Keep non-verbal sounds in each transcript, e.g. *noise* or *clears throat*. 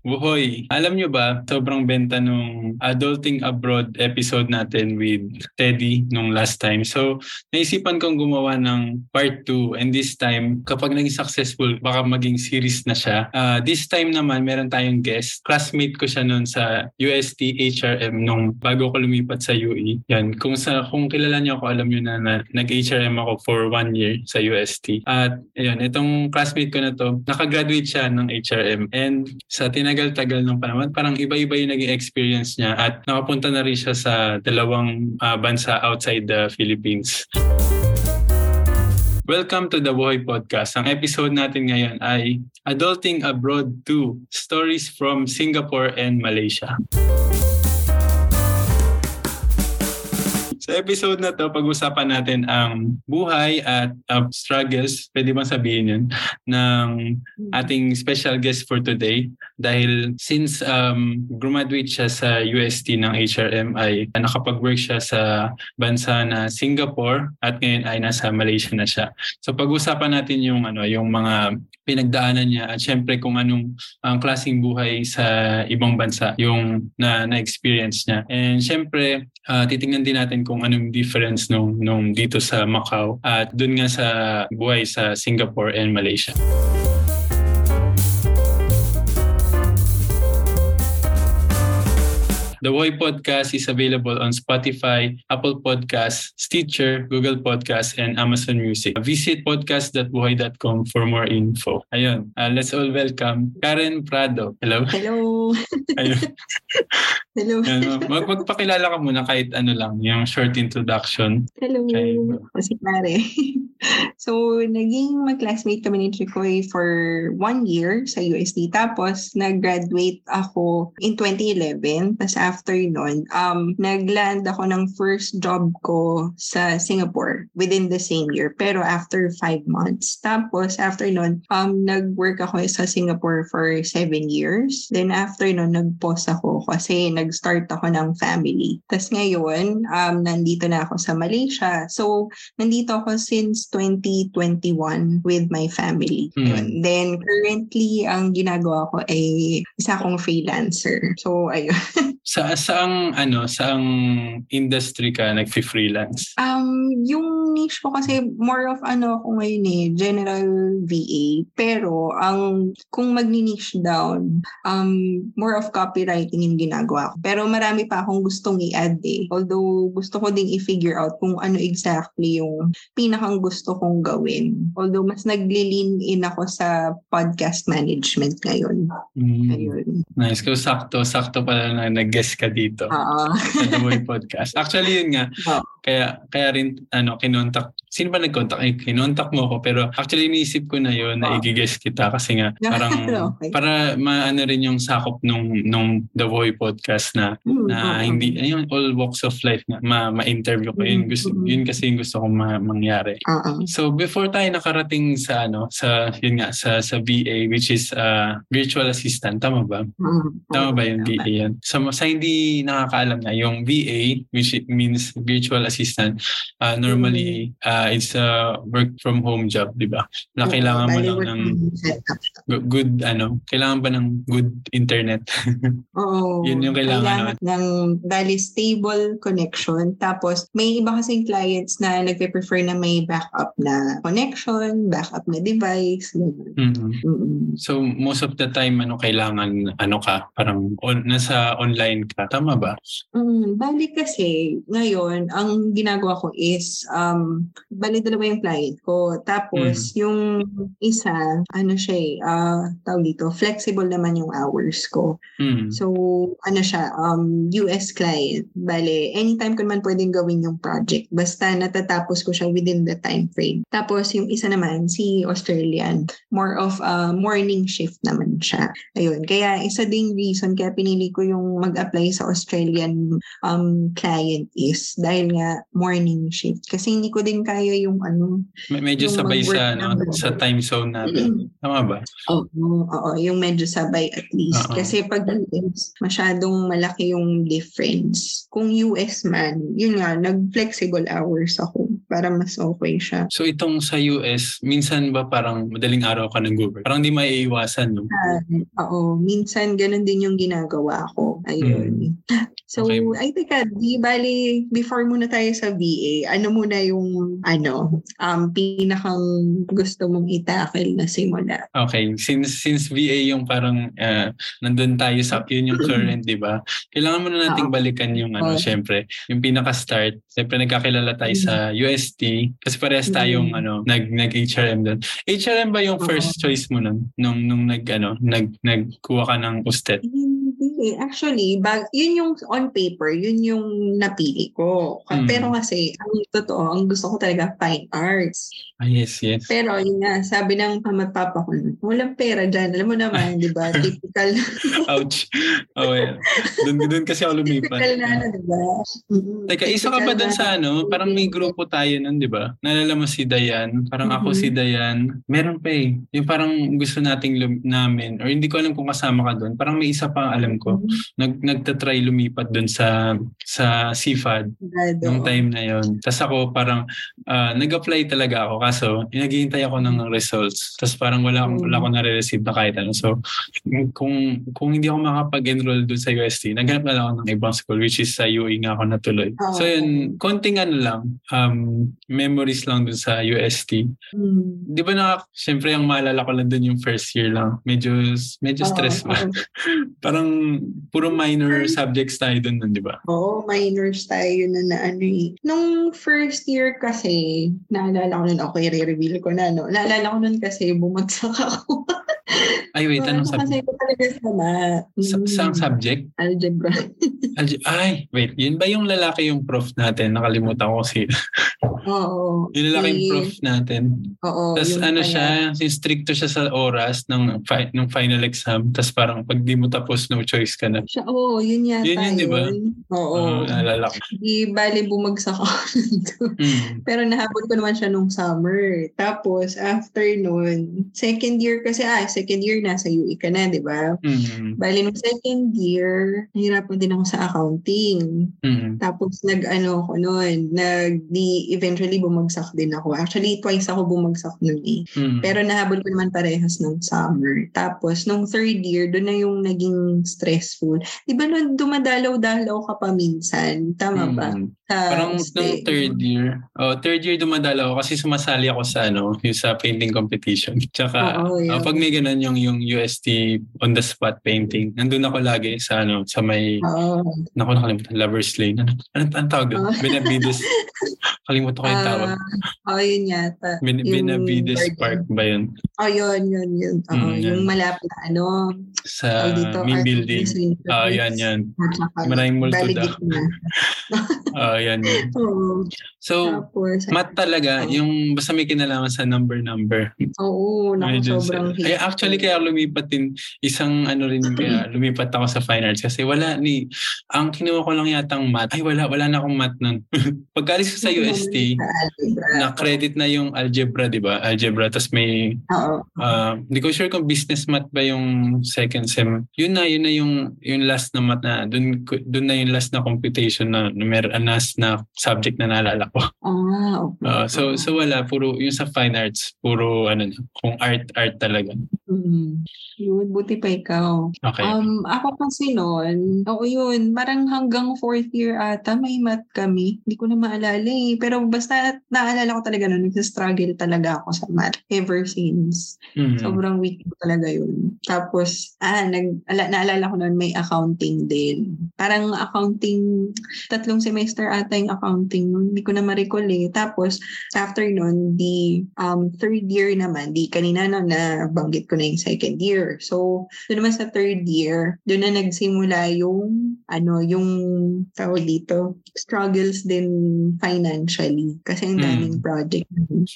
Buhoy, alam nyo ba, sobrang benta nung Adulting Abroad episode natin with Teddy nung last time. So, naisipan kong gumawa ng part 2 and this time, kapag naging successful, baka maging series na siya. Uh, this time naman, meron tayong guest. Classmate ko siya noon sa UST HRM nung bago ko lumipat sa UE. Yan, kung, sa, kung kilala niyo ako, alam niyo na, na nag-HRM ako for one year sa UST. At ayun, itong classmate ko na to, nakagraduate siya ng HRM and sa tinagal-tagal ng panahon, parang iba-iba yung naging experience niya at nakapunta na rin siya sa dalawang uh, bansa outside the Philippines. Welcome to the Boy Podcast. Ang episode natin ngayon ay Adulting Abroad 2, Stories from Singapore and Malaysia. Sa episode na to, pag-usapan natin ang buhay at uh, struggles, pwede bang sabihin yun, ng ating special guest for today. Dahil since um, graduate siya sa UST ng HRM ay nakapag-work siya sa bansa na Singapore at ngayon ay nasa Malaysia na siya. So pag-usapan natin yung ano yung mga pinagdaanan niya at syempre kung anong ang klaseng buhay sa ibang bansa yung na na-experience niya. And syempre uh, titingnan din natin kung anong difference nung nung dito sa Macau at doon nga sa buhay sa Singapore and Malaysia. The Boy Podcast is available on Spotify, Apple Podcasts, Stitcher, Google Podcasts, and Amazon Music. Visit podcast.buhay.com for more info. Ayun, uh, let's all welcome Karen Prado. Hello. Hello. *laughs* Ayun. Hello. Ano, mag magpakilala ka muna kahit ano lang, yung short introduction. Hello. Kay... Ako si Kare. *laughs* so, naging mag-classmate kami ni Tricoy for one year sa USD. Tapos, nag-graduate ako in 2011. Tapos, after nun, um, nag-land ako ng first job ko sa Singapore within the same year. Pero after five months. Tapos, after nun, um, nag-work ako sa Singapore for seven years. Then, after nun, nag-pause ako kasi nag-start ako ng family. Tapos ngayon, um, nandito na ako sa Malaysia. So, nandito ako since 2021 with my family. Mm. Then, currently, ang ginagawa ko ay isa akong freelancer. So, ayun. *laughs* Sa saang ano, saang industry ka nagfi-freelance? Um, yung niche ko kasi more of ano ako ngayon eh, general VA. Pero ang kung magni-niche down, um, more of copywriting yung ginagawa ko. Pero marami pa akong gustong i-add eh. Although gusto ko ding i-figure out kung ano exactly yung pinakang gusto kong gawin. Although mas nagli-lean in ako sa podcast management ngayon. Mm. Ayun. Nice. Kung sakto, sakto pala na nag guest ka dito Oo. sa Boy Podcast. Actually, yun nga. *laughs* Oh. Kaya, kaya rin, ano, kinontak. Sino ba nag-contact? Ay, kinontak mo ako. Pero actually, iniisip ko na yun na oh. i-guest kita kasi nga, *laughs* parang, okay. para maano rin yung sakop nung, nung The Boy Podcast na, mm, na oh, hindi, yung all walks of life na ma, ma-interview ko. Yun, gusto, mm, yun kasi yung gusto kong ma- mangyari. Uh-uh. So, before tayo nakarating sa, ano, sa, yun nga, sa, sa VA, which is uh, virtual assistant. Tama ba? Mm, Tama ba yung VA yan? Sa, sa hindi nakakaalam na, yung VA, which means virtual assistant, uh, normally uh, it's a work from home job, di ba? Na kailangan mo lang ng good, ano, kailangan ba ng good internet? *laughs* Oo. Yun yung kailangan. Kailangan ng, bali, stable connection. Tapos, may iba kasing clients na nagpe-prefer na may backup na connection, backup na device. Mm-hmm. Mm-hmm. So, most of the time, ano, kailangan, ano ka, parang on, nasa online ka. Tama ba? Mm, bali kasi, ngayon, ang ginagawa ko is, um, bali dalawa yung client ko. Tapos, mm. yung isa, ano siya eh, uh, tawag dito, flexible naman yung hours ko. Mm. So, ano siya, um, US client. Bali, anytime ko naman pwedeng gawin yung project. Basta natatapos ko siya within the time frame. Tapos, yung isa naman, si Australian. More of a uh, morning shift naman siya. Ayun. Kaya, isa ding reason kaya pinili ko yung mag-apply sa Australian um, client is dahil nga morning shift. Kasi hindi ko din kaya yung ano. medyo yung sabay sa, ano, sa time zone natin. Mm-hmm. *clears throat* Tama ba? Oo, oo, oo, yung medyo sabay at least. Uh-oh. Kasi pag US, masyadong malaki yung difference. Kung US man, yun nga, nag-flexible hours ako. Para mas okay siya. So itong sa US, minsan ba parang madaling araw ka ng Uber? Parang di maiiwasan, no? Uh, oo, minsan ganun din yung ginagawa ko. Ayun. Mm. *laughs* So, okay. I think, uh, di bali, before muna tayo sa VA, ano muna yung, ano, um, pinakang gusto mong itakil na simula? Okay. Since, since VA yung parang, uh, nandun tayo sa, yun yung current, di ba? Kailangan muna nating balikan yung, ano, oh. syempre, yung pinaka-start. Syempre, nagkakilala tayo sa UST. Kasi parehas tayong, mm-hmm. ano, nag, nag-HRM doon. HRM ba yung first oh. choice mo nun? Nung, nung nag, ano, nag, nagkuha ka ng ustet? Hindi. Actually, bag, yun yung on paper, yun yung napili ko. Mm. Pero kasi, ang totoo, ang gusto ko talaga fine arts. Ah, yes, yes. Pero yun nga, sabi ng pamagpapa ko, walang pera dyan. Alam mo naman, *laughs* di ba? Typical. *laughs* Ouch. Oh, yeah. Doon, doon kasi ako lumipat. Typical na, ano, di ba? Mm-hmm. Teka, isa ka pa doon sa ano, parang may grupo tayo nun, di ba? Nalala mo si Dayan, parang mm-hmm. ako si Dayan. Meron pa eh. Yung parang gusto nating lum- namin, or hindi ko alam kung kasama ka doon. Parang may isa pa alam ko. Mm-hmm. Nag, nagtatry lumipat doon sa sa CFAD nung time na yon. Tapos ako parang uh, nag-apply talaga ako kaso naghihintay ako ng results. Tapos parang wala, mm. wala akong nare-receive na kahit ano. So, kung kung hindi ako makapag-enroll doon sa UST, naghanap na lang ako ng ibang school which is sa UE nga ako natuloy. Oh. So yun, konting ano lang, um, memories lang doon sa UST. Mm. Di ba na, syempre ang maalala ko lang doon yung first year lang. Medyo, medyo oh, stress ba? Oh. *laughs* parang puro minor subjects tayo doon, di ba? Oo, oh, minors tayo na na ano eh. Nung first year kasi, naalala ko nun, okay, re-reveal ko na, no? Naalala ko nun kasi bumagsak ako. *laughs* Ay, wait, anong subject? Kasi ko talaga sama. Sa, mm. Saan subject? Algebra. *laughs* Alge- Ay, wait, yun ba yung lalaki yung prof natin? Nakalimutan ko si... *laughs* Oo. yung lalaki yung prof natin. Oo. Tapos ano siya, yung stricto siya sa oras ng, fi- ng final exam. Tapos parang pag di mo tapos, no choice ka na. Siya, oo, yun yata yun. Yun di ba? Oo. Uh, naalala ko. Di bali bumagsak ako *laughs* mm. Pero nahabol ko naman siya nung summer. Tapos, after nun, second year kasi, ah, second year nasa UE ka na, di ba? Mm-hmm. Bali, nung second year, nahirapan din ako sa accounting. Mm-hmm. Tapos, nag-ano ako noon, nag, di, eventually bumagsak din ako. Actually, twice ako bumagsak noon eh. Mm-hmm. Pero nahabol ko naman parehas ng summer. Tapos, nung third year, doon na yung naging stressful. Di ba, nung dumadalaw-dalaw ka pa minsan? Tama ba? Mm-hmm. Sa, Parang nung third year. Oh, third year dumadalaw ako kasi sumasali ako sa ano, yung sa painting competition. Tsaka, oh, yeah. uh, pag may ganun yung yung UST on the spot painting, nandun ako lagi sa ano, sa may, oh. naku nakalimutan, Lover's Lane. Ano, ano, ano tawag doon? Oh. Benavides. *laughs* Kalimutan ko yung tawag. Uh, oh, yun yata. Ben, yung Benavides Park ba yun? Oh, yun, yun, yun. Oh, mm, yung malapit na ano. Sa dito, main building. Ah, uh, yan, yan. Maraming multo daw. *laughs* Ah, uh, yan, yan. So, Tapos, mat talaga, oh. yung basta may kinalaman sa number-number. Oo, naku, sobrang hate. Ay, actually, kaya lumipat din, isang ano rin, kaya *laughs* lumipat ako sa fine arts kasi wala ni, ang kinuha ko lang yatang mat, ay wala, wala na akong mat nun. *laughs* Pagkalis ko sa UST, na credit na yung algebra, di ba? Algebra, tapos may, Oo. Uh, hindi ko sure kung business mat ba yung second sem. Yun na, yun na yung, yung last na mat na, dun, dun na yung last na computation na, numero, last na subject na naalala ko. Ah, okay. Uh, so so wala puro yung sa fine arts puro ano kung art art talaga. Mm. Yun, buti pa ikaw. Okay. Um, ako kasi noon, oo yun, parang hanggang fourth year ata may math kami. Hindi ko na maalala eh. Pero basta naalala ko talaga noon, nagsa-struggle talaga ako sa math ever since. Mm-hmm. Sobrang weak ko talaga yun. Tapos, ah, nag, ala, naalala ko noon may accounting din. Parang accounting, tatlong semester ata yung accounting noon. Hindi ko na ma-recall eh. Tapos, after noon, the um, third year naman, di kanina no, na banggit ko na yung second year. So, doon naman sa third year, doon na nagsimula yung, ano, yung, tawag dito, struggles din financially. Kasi ang daming mm. project.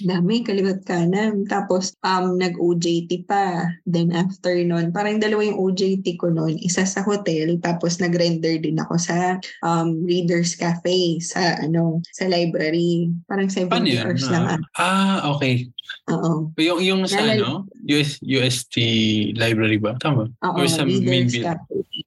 Dami, kaliwat kanan. Tapos, um, nag-OJT pa. Then, after nun, parang dalawa yung OJT ko nun. Isa sa hotel, tapos nag-render din ako sa um, Reader's Cafe, sa, ano, sa library. Parang 7 hours lang. Ah, okay. Oo. Yung, yung sa Nalal- ano? US, UST library ba? Tama? Oo, Or sa main building?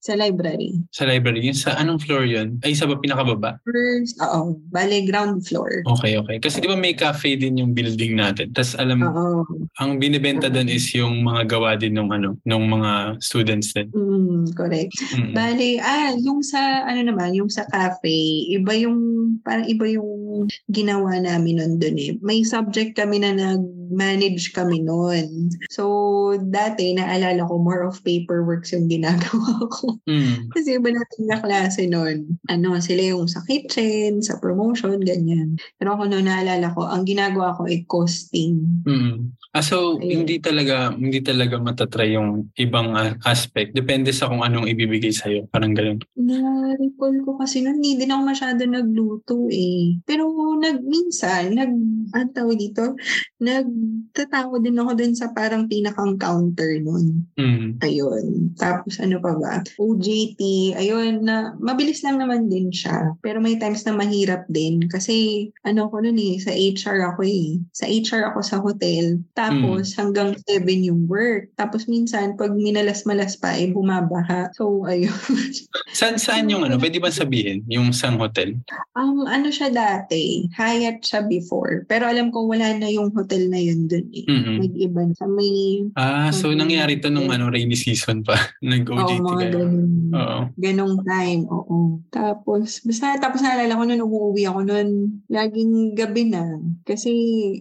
Sa library. Sa library? Yung sa anong floor yun? Ay, sa ba pinakababa? First, oo. Bale, ground floor. Okay, okay. Kasi di ba may cafe din yung building natin. Tapos alam, Oo. ang binibenta doon is yung mga gawa din ng ano, ng mga students din. Mm, correct. Mm. Bale, ah, yung sa, ano naman, yung sa cafe, iba yung, parang iba yung ginawa namin nun dun eh. May subject kami na nag-manage kami nun. So, dati, naalala ko, more of paperworks yung ginagawa *laughs* ko. Mm. Kasi iba natin na klase nun. Ano, sila yung sa kitchen, sa promotion, ganyan. Pero ako noon naalala ko, ang ginagawa ko ay costing. Mm. Ah, so Ayun. hindi talaga hindi talaga matatry yung ibang aspect. Depende sa kung anong ibibigay sa iyo. Parang ganoon. Na-recall ko kasi noon, hindi din ako masyado nagluto eh. Pero nag, minsan, nag, ang tawag dito, nagtatawa din ako dun sa parang pinakang counter nun. Mm. Ayun. Tapos ano pa ba? OJT. Ayun, na mabilis lang naman din siya. Pero may times na mahirap din. Kasi ano ko nun eh, sa HR ako eh. Sa HR ako sa hotel. Tapos hanggang 7 yung work. Tapos minsan, pag minalas-malas pa, eh bumabaha. So, ayun. *laughs* Saan saan yung ano? Pwede ba sabihin yung sang hotel? um, ano siya dati? Hyatt siya before. Pero alam ko wala na yung hotel na yun dun eh. Mm. Nag-iba na. Sa may... Ah, so nangyari to nung ano rainy season pa. *laughs* Oo, Nag-OJT mga kayo. ganun. Oo. ganong time, oo. Tapos, basta tapos naalala ko nun, umuwi ako nun, laging gabi na. Kasi,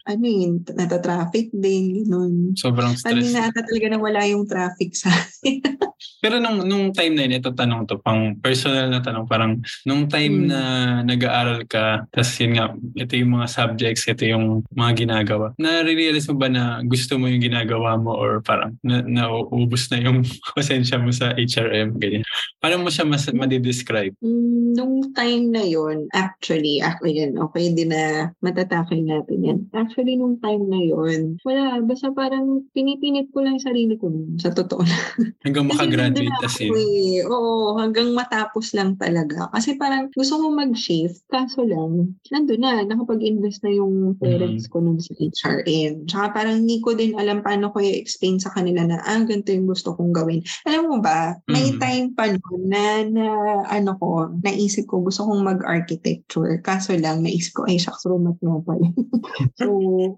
ano yun, nata-traffic din, ganun. Sobrang Hindi stress. na ata talaga na wala yung traffic sa akin. *laughs* Pero nung nung time na yun, ito tanong to, pang personal na tanong, parang nung time Hmm. na nag-aaral ka, tapos yun nga, ito yung mga subjects, ito yung mga ginagawa. Na-realize mo ba na gusto mo yung ginagawa mo or parang na, nauubos na yung *laughs* pasensya mo sa HRM, ganyan. Paano mo siya mas, madidescribe? Mm, Nung time na yon actually, actually yan, okay din na matatakil natin yan. Actually, nung time na yon wala, basta parang pinipinit ko lang yung sarili ko sa totoo *laughs* Hanggang Kasi makagraduate as ako eh. Oo, hanggang matapos lang talaga. Kasi parang gusto ko mag-shift, kaso lang, nandun na, nakapag-invest na yung parents ko nun sa HRM. Tsaka parang hindi ko din alam paano ko i-explain sa kanila na, ah, ganito yung gusto kong gawin. Alam mo ba, may Mm. time pa noon na, na, ano ko, naisip ko, gusto kong mag-architecture. Kaso lang, naisip ko, ay, shucks, rumat mo pala. *laughs* so,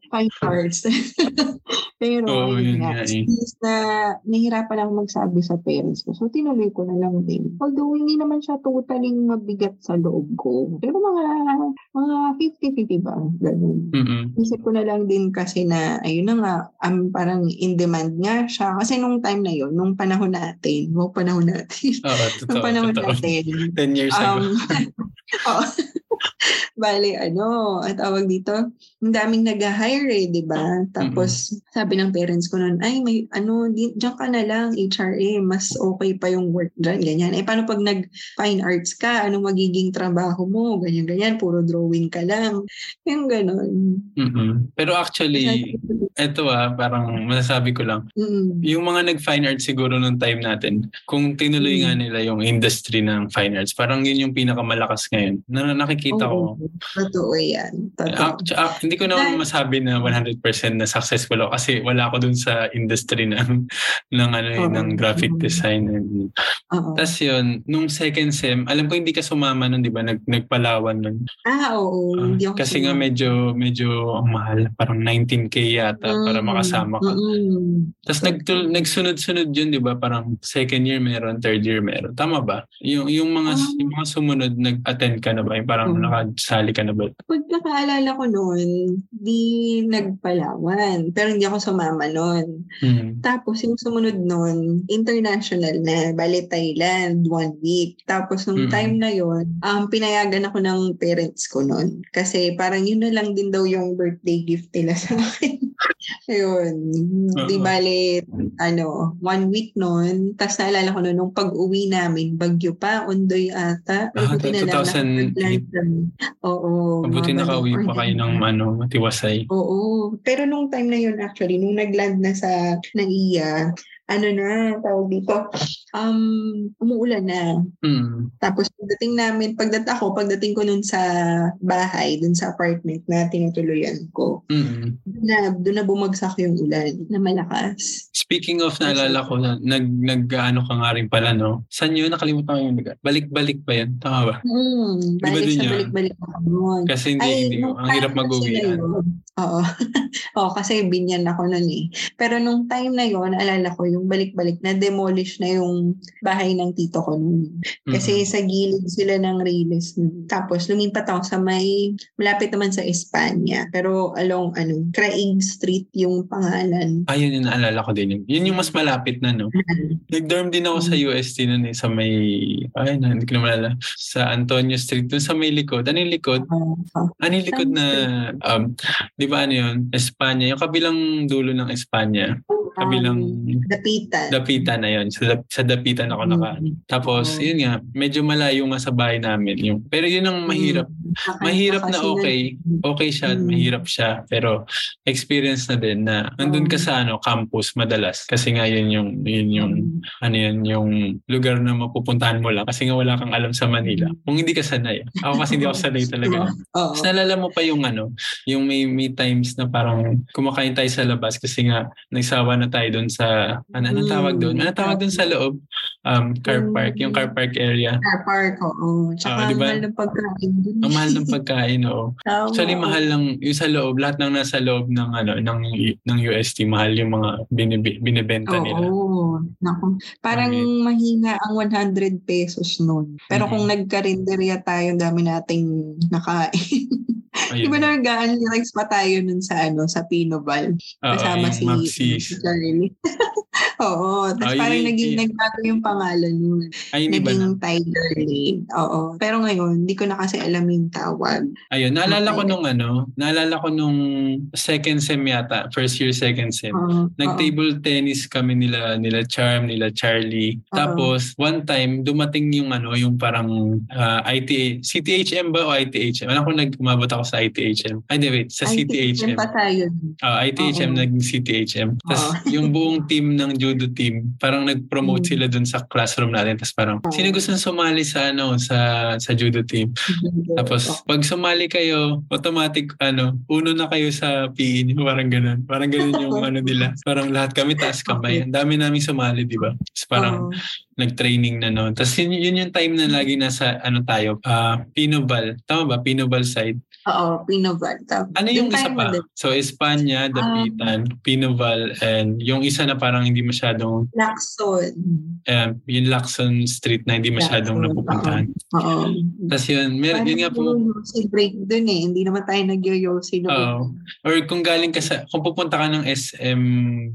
fine arts. *laughs* *laughs* Pero, Oo, yun nga, eh. since na nahirapan ako magsabi sa parents ko. So, tinuloy ko na lang din. Although, hindi naman siya totally mabigat sa loob ko. Pero mga, mga 50-50 ba? Ganun. Mm-mm. Isip ko na lang din kasi na, ayun na nga, um, parang in demand nga siya. Kasi nung time na yun, nung panahon natin, wow, panahon natin. Oo, *laughs* nung totoo, panahon totoo. natin, *laughs* 10 years ago. Um, oo. *laughs* Bale, ano, at tawag dito, ang daming nag-hire eh, di ba? Tapos, sabi ng parents ko noon, ay, may, ano, di, dyan ka na lang, HRA, mas okay pa yung work dyan, ganyan. Eh, paano pag nag-fine arts ka, anong magiging trabaho mo, ganyan, ganyan, puro drawing ka lang. Yung ganon. Mm-mm. Pero actually, eto ah, parang masasabi ko lang, Mm. yung mga nag-fine arts siguro nung time natin, kung tinuloy Mm. nga nila yung industry ng fine arts, parang yun yung pinakamalakas ngayon. Na nakikita ko. Oo, Totoo yan. Totoo. Act- ah, hindi ko naman masabi na 100% na successful ako kasi wala ako dun sa industry ng *laughs* ng ano Oo. ng graphic Mm. design. Oo. Tapos yun, nung second sem, alam ko hindi ka sumama nun, di ba? Nag, nagpalawan nun. ah, oo. Ah, hindi kasi nga medyo medyo ang mahal, parang 19k yata para Mm. makasama ka. Mm-mm. Tapos nagtul- nagsunod-sunod yun, di ba? Parang second year meron, third year meron. Tama ba? Yung, yung, mga, Ah. yung mga sumunod, nag-attend ka na ba? Yung parang Hmm. nakasali ka na ba? Pagkakaalala ko noon, di nagpalawan. Pero hindi ako sumama noon. Hmm. Tapos yung sumunod noon, international na, bali Thailand, one week. Tapos nung Mm. time na yon, um, pinayagan ako ng parents ko noon. Kasi parang yun na lang din daw yung birthday gift nila sa akin. *laughs* Ayun. Di Oo. bali, ano, one week noon. Tapos naalala ko noon, nung pag-uwi namin, bagyo pa, undoy ata. Ah, Buti na lang, 2008. nakapag-plan kami. Oo. Mabuti nakauwi bagong pa kayo ng ano, matiwasay. Oo. Pero nung time na yun actually, nung nag-land na sa NAIA, ano na, tawag dito, um, umuulan na. Mm. Tapos pagdating namin, pagdating ako, pagdating ko nun sa bahay, dun sa apartment na tinutuluyan ko, Mm. doon na, doon na bumagsak yung ulan na malakas. Speaking of, naalala ko na nag, nag ano ka nga rin pala, no? Saan yun? Nakalimutan ko yung lugar. Balik-balik ba yan? Tama ba? Mm, balik dun sa yun? balik-balik noon. Kasi hindi, hindi ko. nung Ang hirap mag-uwi. yun, Oo. *laughs* Oo, kasi binyan ako nun eh. Pero nung time na yon naalala ko yung balik-balik na demolish na yung bahay ng tito ko nun. Kasi sa gilid sila ng Riles. Tapos lumipat ako sa may, malapit naman sa Espanya. Pero along ano, Craig Street yung pangalan. Ayun yung naalala ko din yun. Yun yung mas malapit na, no? Nag-dorm din ako sa UST nun eh, sa may, ay na, hindi ko na malala. Sa Antonio Street, dun sa may likod. Ano yung likod? Uh, Ano yung likod na, um, di ba ano yun? Espanya. Yung kabilang dulo ng Espanya. Kabilang Dapitan. dapitan na yun. Sa, sa dapitan ako naka. Tapos, Oo. yun nga, medyo malayo nga sa bahay namin. Yung, pero yun ang mahirap. Baka- Mahirap na okay. Okay siya Mm. mahirap siya. Pero experience na din na nandun ka sa ano, campus madalas. Kasi nga yun yung, yun yung, ano yun, yung lugar na mapupuntahan mo lang. Kasi nga wala kang alam sa Manila. Kung hindi ka sanay. Ako kasi hindi ako *laughs* sanay talaga. Oo. Tapos nalala mo pa yung ano, yung may, may times na parang kumakain tayo sa labas kasi nga nagsawa na tayo doon sa, ano, anong tawag doon? Ano tawag doon sa loob? Um, car park, yung car park area. Car park, oo. Ah, Tsaka di ba? ang mahal ng pagkain dun. Ang mahal ng pagkain, oo. *laughs* Tama. Actually, mahal lang yung sa loob, lahat ng nasa loob ng ano ng ng UST, mahal yung mga binibi, binibenta nila. Oo. Naku. Parang Bakit? mahina ang 100 pesos nun. Pero Mhm. kung nagkarinderya tayo, dami nating nakain. *laughs* Di Ayun. ba nag relax pa tayo nun sa ano sa Pinoval? Oo, Kasama yung si, si Charlie. *laughs* *laughs* Oo. Tapos Ah, parang naging yun- nagbago yung pangalan nun. Ay, ba na? Naging Tiger Lane. Oo. Pero ngayon, hindi ko na kasi alam yung tawag. Ayun, naalala ko nung ano, naalala ko nung second sem yata, first year, second sem. Oo. Nag-table tennis kami nila, nila Charm, nila Charlie. Oo. Tapos, one time, dumating yung ano, yung parang ah, ITA, CTHM ba o ITHM? Alam ko nag-umabot ako sa ITHM. Ay, hindi, wait, sa Ay, CTHM. pa tayo. Ah, ITHM Oo. naging CTHM. Tapos Oo. yung buong team ng judo team, parang nag-promote Mm. sila dun sa classroom natin. Tapos parang, Oo. sino gusto sumali sa ano sa sa judo team? *laughs* Tapos pag sumali kayo, automatic ano, uno na kayo sa PE niyo, *laughs* parang ganun. Parang ganun yung *laughs* ano nila. Parang lahat kami taas kamay. Ang dami namin sumali, di ba? Tapos parang Oo. nag-training na noon. Tapos yun, yun yung time na lagi nasa ano tayo, ah Pinoval. Tama ba? Pinoval side. Oo, Pinoval. Tama. Ano yung isa pa? din, So, Espanya, Dapitan, Pinoval, and yung isa na parang hindi masyadong, Lacson. um, yung Lacson Street na hindi masyadong Lacson, napupuntahan. Oo. Tapos yun, mer- yun nga po, Si break dun eh. Hindi naman tayo nag-yoyosi noon. Oo. or kung galing ka sa, kung pupunta ka ng SM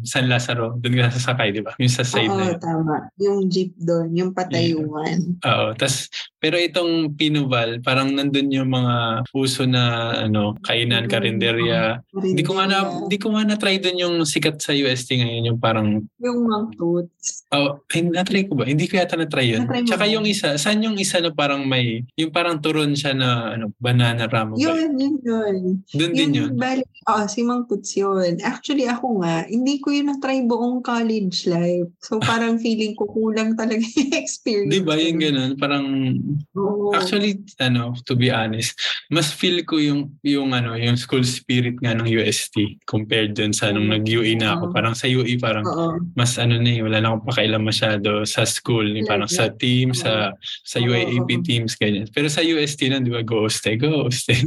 San Lazaro, doon ka sasakay, di ba? Yung sa side na Oo, yun. tama. Yung jeep doon, yung patayuan. Oo. Tas, pero itong Pinoval, parang nandun yung mga uso na ano, kainan, karinderya. Hindi ko nga na, hindi ko nga na-try doon yung sikat sa UST ngayon, yung parang Yung mga toots. Oh, ay, na-try ko ba? Hindi ko yata na-try yun. Na-try Tsaka yung isa, saan yung isa na parang may, yung parang turon siya na ano, banana ba? Yun, yun, yun. Doon din yun. Bali, oh, si Mang Toots yun. Actually, ako nga, hindi ko yun na-try buong college life. So, *laughs* parang feeling ko kulang talaga yung *laughs* experience. Di ba yung ganun? Parang, Oo. actually, ano, to be honest, mas feel ko yung, yung ano, yung school spirit nga ng UST compared dun sa nung nag-UE na ako. Oo. Parang sa UE, parang Oo. mas ano na eh, wala na akong pakailan masyado sa school. eh, Parang sa team, sa sa UAAP teams, ganyan. Pero sa UST na, di ba, ghost eh, ghost eh.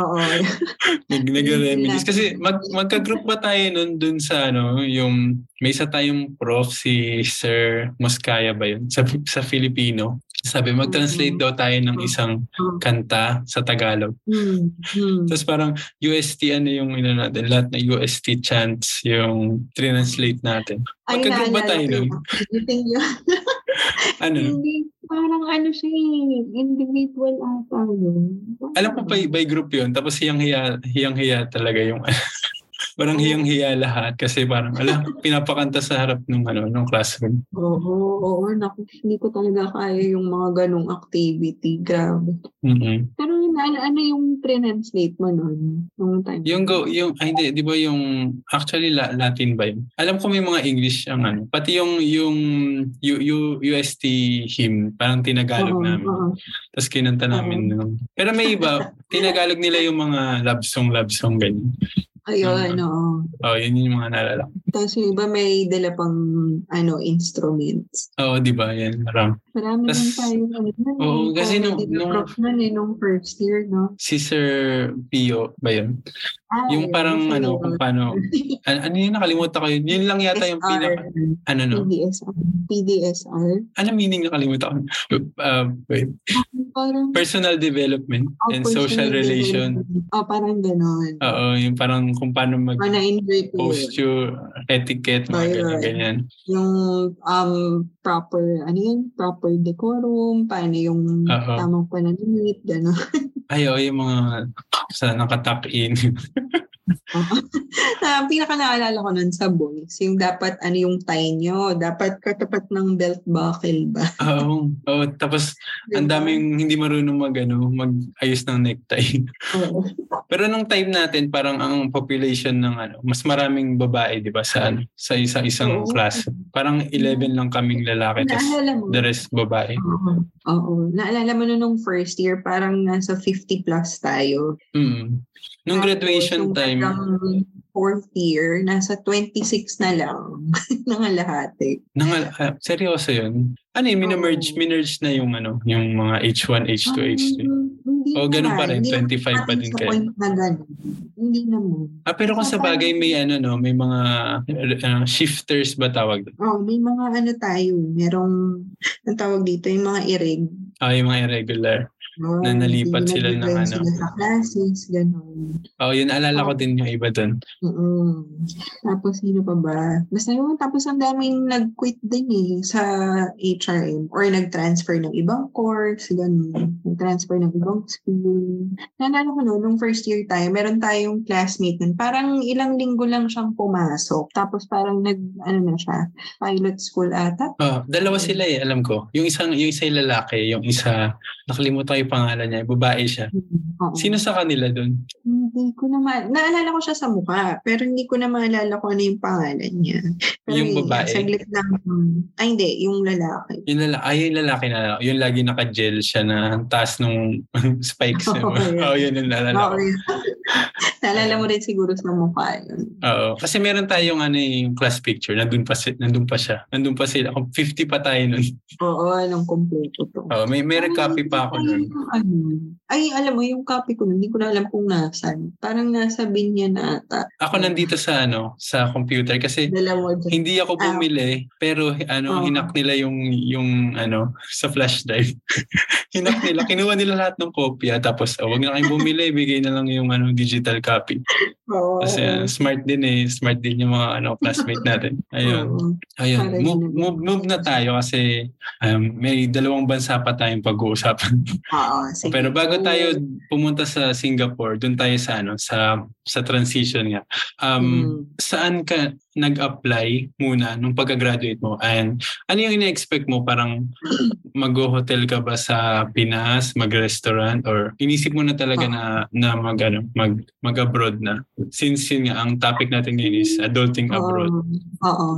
Oo. *laughs* Nag nag-reminisce. Kasi mag, magka-group pa tayo nun dun sa ano, yung may isa tayong prof, si Sir Moscaya ba yun? Sa, sa Filipino. Sabi, mag-translate Mhm. daw tayo ng isang Mhm. kanta sa Tagalog. Hmm. Hmm. Tapos parang UST ano yung ino natin, lahat na UST chants yung translate natin. Magka-group ba tayo nun? *laughs* Ano? Hindi, parang ano siya eh, individual ata yun. Alam ko pa by group yun, tapos hiyang-hiya, hiyang-hiya talaga yung *laughs* parang hiyang-hiya lahat kasi parang, ala, pinapakanta sa harap ng ano, ng classroom. Oo, oo, naku, hindi ko talaga kaya yung mga ganong activity. Grabe. mm Pero ano, ano yung translate mo nun? Nung time? Yung go, yung, ay hindi, di ba yung, actually la, Latin ba yun? Alam ko may mga English ang ano. Pati yung, yung U, U, UST hymn, parang tinagalog Oo, namin. oo. Tapos kinanta namin. nung- Pero may iba, *laughs* tinagalog nila yung mga love song, love song, ganyan. Ayun, Mm. oo. Oh, yun yung mga naalala ko. Tapos yung iba may dala pang ano, instruments. Oo, di ba? Yan, parang. Marami Tas- din tayo. Ano, Oo, eh, kasi nung- nung- prof nun eh, nung first year, no? Si Sir Pio ba yun? Ah, Yung parang ano, kung paano, ano, ano yun, nakalimutan ko yun. Yun lang yata yung pinaka, ano no? PDSR. PDSR. Ano meaning nakalimutan ko? Uh, wait. Parang, Personal development oh, and personal social relation. Oh, parang ganon. Oo, yung parang kung paano mag posture, etiquette, mga Ayun. ganyan-ganyan. Yung um, proper, ano yun? Proper decorum, paano yung Oo. tamang pananamit, gano'n. Ay, yung mga sa nakatuck in. *laughs* *laughs* na pinaka naalala ko nun sa boys, yung dapat ano yung tie nyo, dapat katapat ng belt buckle ba? *laughs* Oo. Oo, tapos ang daming hindi marunong mag, ano, mag-ayos ng necktie. *laughs* Oo. Pero nung time natin, parang ang population ng ano, mas maraming babae, di ba, sa, ano, sa isa isang Oo. class. Parang 11 lang kaming lalaki, tapos Naalala mo? the rest babae. Oo. Oo. Naalala mo nun nung first year, parang nasa 50 plus tayo. Mm. Nung graduation yung time, fourth year, nasa 26 na lang *laughs* ng lahat eh. nang, ah, seryoso yun. Ano yun, minamerge, Oo. minerge na yung ano, yung mga H1, H2, H3. Um, hindi O, ganun pa rin, Hindi 25 pa din kayo. point na. Hindi naman. Ah, pero kung sa bagay may ano no, may mga uh, shifters ba tawag doon? Oh, may mga ano tayo, merong, ang tawag dito, yung mga ireg. Ah, yung mga irregular. Oh, Na nalipat sila ng ano. Sila sa classes, gano'n. Oh, yun alala ko din yung iba doon. mm Tapos, sino pa ba? Basta yun, tapos ang daming nag-quit din eh sa HRM or nag-transfer ng ibang course, gano'n. Nag-transfer ng ibang school. Naalala ko noon, nung first year tayo, meron tayong classmate nun. Parang ilang linggo lang siyang pumasok. Tapos parang nag, ano na siya, pilot school ata. Oh, dalawa sila eh, alam ko. Yung isang yung isa yung lalaki, yung isa nakalimutan ko yung pangalan niya, babae siya. Oo. Sino sa kanila doon? Hindi ko na ma- naalala ko siya sa mukha, pero hindi ko na maalala kung ano yung pangalan niya. Pero Yung yun, babae? Saglit lang. Ay, hindi. Yung lalaki. Yung lalaki, ay yung lalaki na, yung lagi naka-gel siya na ang taas nung *laughs* spikes. Oo, niya. *laughs* yun. oh, yun yung naalala ko. yun. Naalala mo rin siguro sa mukha yun. Oo. Kasi meron tayong ano eh, yung class picture, nandun pa, si- nandun pa siya. Nandun pa sila. Kung 50 pa tayo nun. Oo, anong kompleto to. Oh, may, may copy pa ako nun. Ano, ay, alam mo, yung copy ko nun, hindi ko na alam kung nasan. Parang nasa binya na ata. Ako nandito sa ano, sa computer kasi hindi ako Ah. bumili pero ano Oo. hinak nila yung yung ano sa flash drive. *laughs* hinak nila, kinuha nila lahat ng kopya tapos oh, wag na kayong bumili, bigay na lang yung ano digital copy. Oo. Kasi ah, smart din eh, smart din yung mga ano classmate natin. *laughs* Ayun. Oo. Ayun, move, move, move na tayo kasi um, may dalawang bansa pa tayong pag-uusapan. *laughs* Oo, sige. Pero bago tayo pumunta sa Singapore, doon tayo sa ano sa sa transition nga. Um Mm. saan ka nag-apply muna nung pagka-graduate mo? And ano yung ina-expect mo? Parang mag-hotel ka ba sa Pinas, mag-restaurant or inisip mo na talaga na na mag ano, mag mag-abroad na? Since yun nga ang topic natin ngayon is adulting abroad. Oo.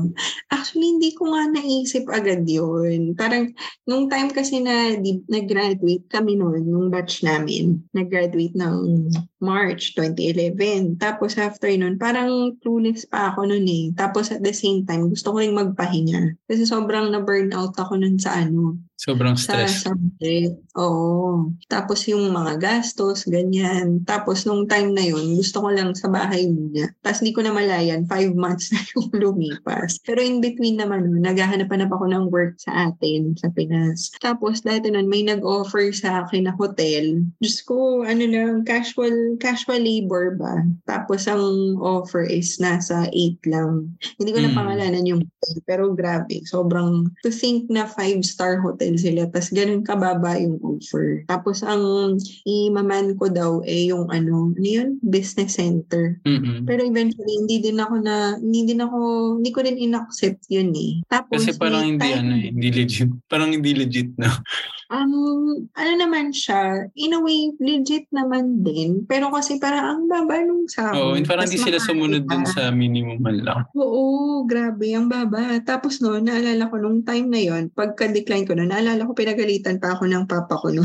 Actually, hindi ko nga naisip agad yun. Parang, nung time kasi na di, nag-graduate kami noon, nung batch namin, nag-graduate ng March 2011. Tapos after nun, parang clueless pa ako noon eh. Tapos at the same time, gusto ko rin magpahinga. Kasi sobrang na-burnout ako nun sa ano, Sobrang sa stress. subject. Oo. Tapos yung mga gastos, ganyan. Tapos nung time na yun, gusto ko lang sa bahay muna. Tapos hindi ko na malayan, five months na yung *laughs* lumipas. Pero in between naman, nun, naghahanap-hanap ako ng work sa atin, sa Pinas. Tapos dati nun, may nag-offer sa akin na hotel. Diyos ko, ano lang, casual, casual labor ba? Tapos ang offer is nasa 8 lang. Hindi ko na Mm. pangalanan yung hotel, pero grabe. Sobrang, to think na five-star hotel nag-settle sila. Tapos ganun kababa yung offer. Tapos ang imaman ko daw eh yung ano, ano yun? Business center. Mm-mm. Pero eventually, hindi din ako na, hindi din ako, hindi ko din in-accept yun eh. Tapos, Kasi parang hindi time- ano eh, hindi legit. Parang hindi legit na. Um, ano naman siya, in a way, legit naman din. Pero kasi parang ang baba nung sahod. Oo, and parang hindi sila sumunod dun sa minimum man lang. Oo, grabe, ang baba. Tapos no, naalala ko nung time na yon pagka-decline ko no, naalala ko pinagalitan pa ako ng papa ko no.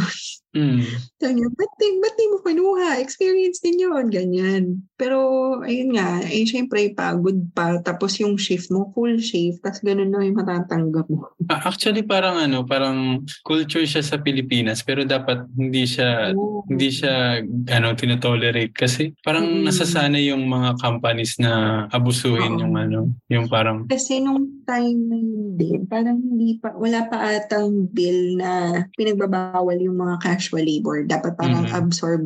Mm. Sabi niya, ba't, di- ba't di mo kinuha? Experience din yun, ganyan. Pero, ayun nga, eh, syempre, pagod pa. Tapos yung shift mo, full shift. Tapos ganun na yung matatanggap mo. Actually, parang ano, parang culture siya sa Pilipinas pero dapat hindi siya Oo. hindi siya ano tinotolerate kasi parang Mm. nasasanay yung mga companies na abusuhin Oo. yung ano, yung parang Kasi nung time na yun din, parang hindi pa, wala pa atang bill na pinagbabawal yung mga casual labor. Dapat parang Mhm. absorb.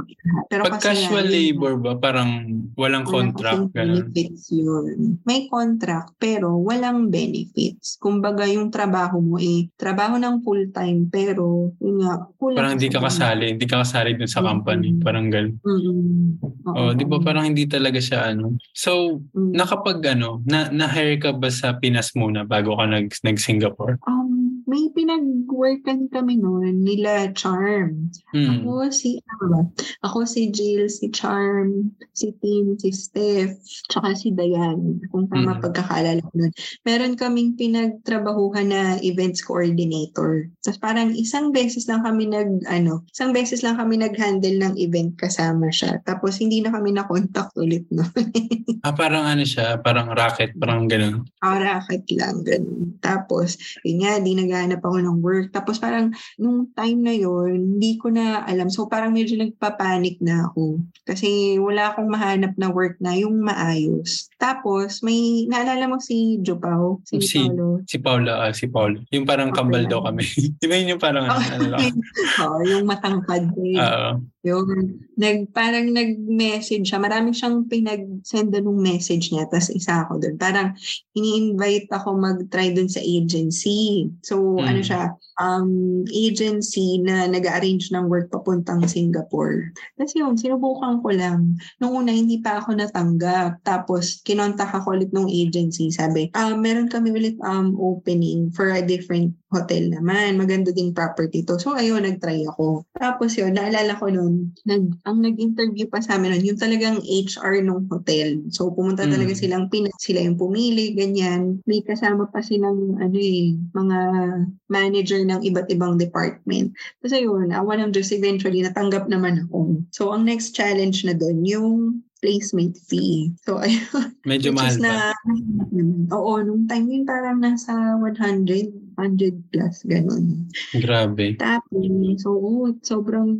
Pero pag kasi casual yun, labor ba parang walang Walang contract ganun. benefits yun. May contract pero walang benefits. Kumbaga yung trabaho mo eh, trabaho ng full-time pero yun nga, kulang Parang hindi ka kasali, hindi ka kasali dun sa company, Mhm. parang ganun. Mm-mm. Oo, Oh, di ba parang hindi talaga siya ano. So, Mm. nakapag ano, na na-hire ka ba sa Pinas muna bago ka nag nag-Singapore? Um, may pinag-workan kami noon nila Charm. Hmm. Ako si ano ba? Ako si Jill, si Charm, si Tim, si Steph, tsaka si Diane. Kung tama Mm. pagkakaalala ko nun. Meron kaming pinagtrabahuhan na events coordinator. Tapos parang isang beses lang kami nag ano, isang beses lang kami nag-handle ng event kasama siya. Tapos hindi na kami na-contact ulit no. *laughs* Ah, parang ano siya, parang racket, parang ganun. Arakit lang, ganun. Tapos, yun nga, di naghahanap ako ng work. Tapos parang, nung time na yon hindi ko na alam. So parang medyo nagpapanik na ako. Kasi wala akong mahanap na work na yung maayos. Tapos, may, naalala mo si Jopao? Si, Si- Paolo? Si Paula, ah, si Paul. Yung parang Okay kambal daw kami. *laughs* Di ba yun yung parang ano, ano lang? *laughs* Oo, yung matangkad. eh. Oo. Yung nag, parang nag-message siya. Marami siyang pinag-send ng message niya. Tapos isa ako doon. Parang ini-invite ako mag-try doon sa agency. So, Mm. ano siya, um, agency na nag-arrange ng work papuntang Singapore. Tapos yun, sinubukan ko lang. Nung una, hindi pa ako natanggap. Tapos, kinontak ako ulit ng agency. Sabi, ah, meron kami ulit um, opening for a different hotel naman. Maganda din property to. So, ayun, nag-try ako. Tapos yun, naalala ko nun, nag, ang nag-interview pa sa amin nun, yung talagang HR nung hotel. So, pumunta Mm. talaga silang Pinas, sila yung pumili, ganyan. May kasama pa silang, ano eh, mga manager ng iba't ibang department. Tapos ayun, awa ng Diyos, eventually, natanggap naman ako. So, ang next challenge na doon, yung placement fee. So, ayun. *laughs* Medyo mahal is pa. na, oo, nung time yun parang nasa 100, 100 plus, ganun. Grabe. Tapos, so, sobrang,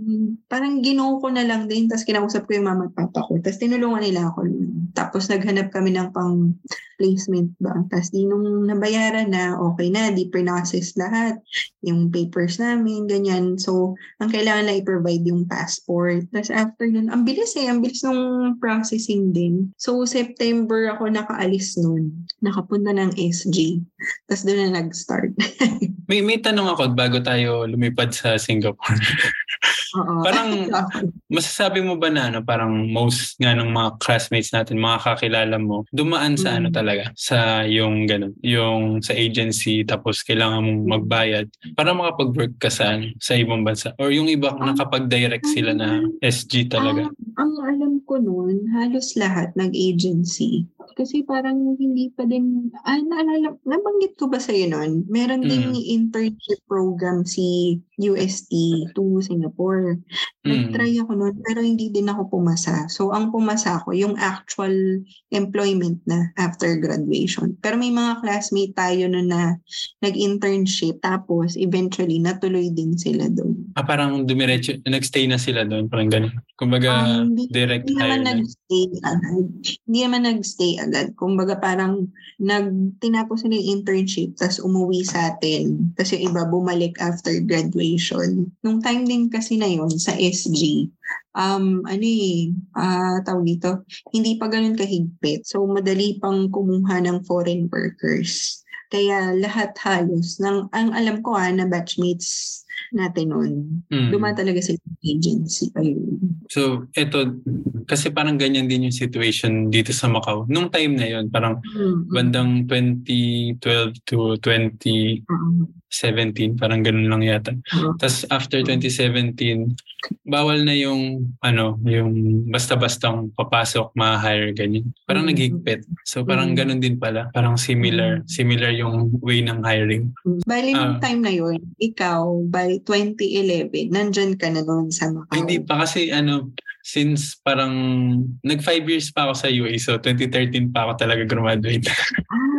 parang ginuho ko na lang din, tapos kinausap ko yung mama at papa ko, tapos tinulungan nila ako. Tapos naghanap kami ng pang placement ba. Tapos di nung nabayaran na, okay na, di process lahat, yung papers namin, ganyan. So, ang kailangan na i-provide yung passport. Tapos after nun, ang bilis eh, ang bilis nung processing din. So, September ako nakaalis nun. Nakapunta ng SG. Tapos doon na nag-start. *laughs* May, may tanong ako bago tayo lumipad sa Singapore. Parang- *laughs* Masasabi mo ba na ano, parang most nga ng mga classmates natin, mga kakilala mo, dumaan sa Mm. ano talaga, sa yung ganun, yung sa agency tapos kailangan mong magbayad para makapag-work ka sa, ano, sa ibang bansa. Or yung iba Ah. nakapag-direct sila na SG talaga. Ah, ang alam ko noon, halos lahat nag-agency. Kasi parang hindi pa din, ah, naalala, nabanggit ko ba sa'yo noon? Meron Mm. internship program si UST to Singapore. Mm. Nag-try ako noon, pero hindi din ako pumasa. So, ang pumasa ko, yung actual employment na after graduation. Pero may mga classmate tayo noon na nag-internship, tapos eventually natuloy din sila doon. Ah, parang dumiretso, nagstay na sila doon, parang ganun. Kumbaga, hindi- direct Hindi hire naman na. nag-stay agad. Hindi naman nag-stay agad. Kumbaga parang nag, tinapos nila yung internship tapos umuwi sa atin. Tapos yung iba bumalik after graduation. Nung time din kasi na yon sa SG, um, ano eh, uh, tawag dito, hindi pa ganun kahigpit. So, madali pang kumuha ng foreign workers. Kaya lahat halos, ng, ang alam ko ha, na batchmates natin noon, mm. dumaan talaga sa agency. Ayun. So, eto, kasi parang ganyan din yung situation dito sa Macau. Nung time na yon parang mm-hmm. bandang 2012 to 20... Mm-hmm 17, parang ganun lang yata. Uh-huh. Tapos after 2017, bawal na yung ano, yung basta-bastang papasok, ma-hire ganyan. Parang mm-hmm. nagigpit. So parang mm-hmm. ganun din pala, parang similar, mm. similar yung way ng hiring. Mm. Bali nung uh, time na yun, ikaw, bali 2011, nandyan ka na noon sa Macau. Hindi pa kasi ano, since parang nag five years pa ako sa UA, so 2013 pa ako talaga graduate.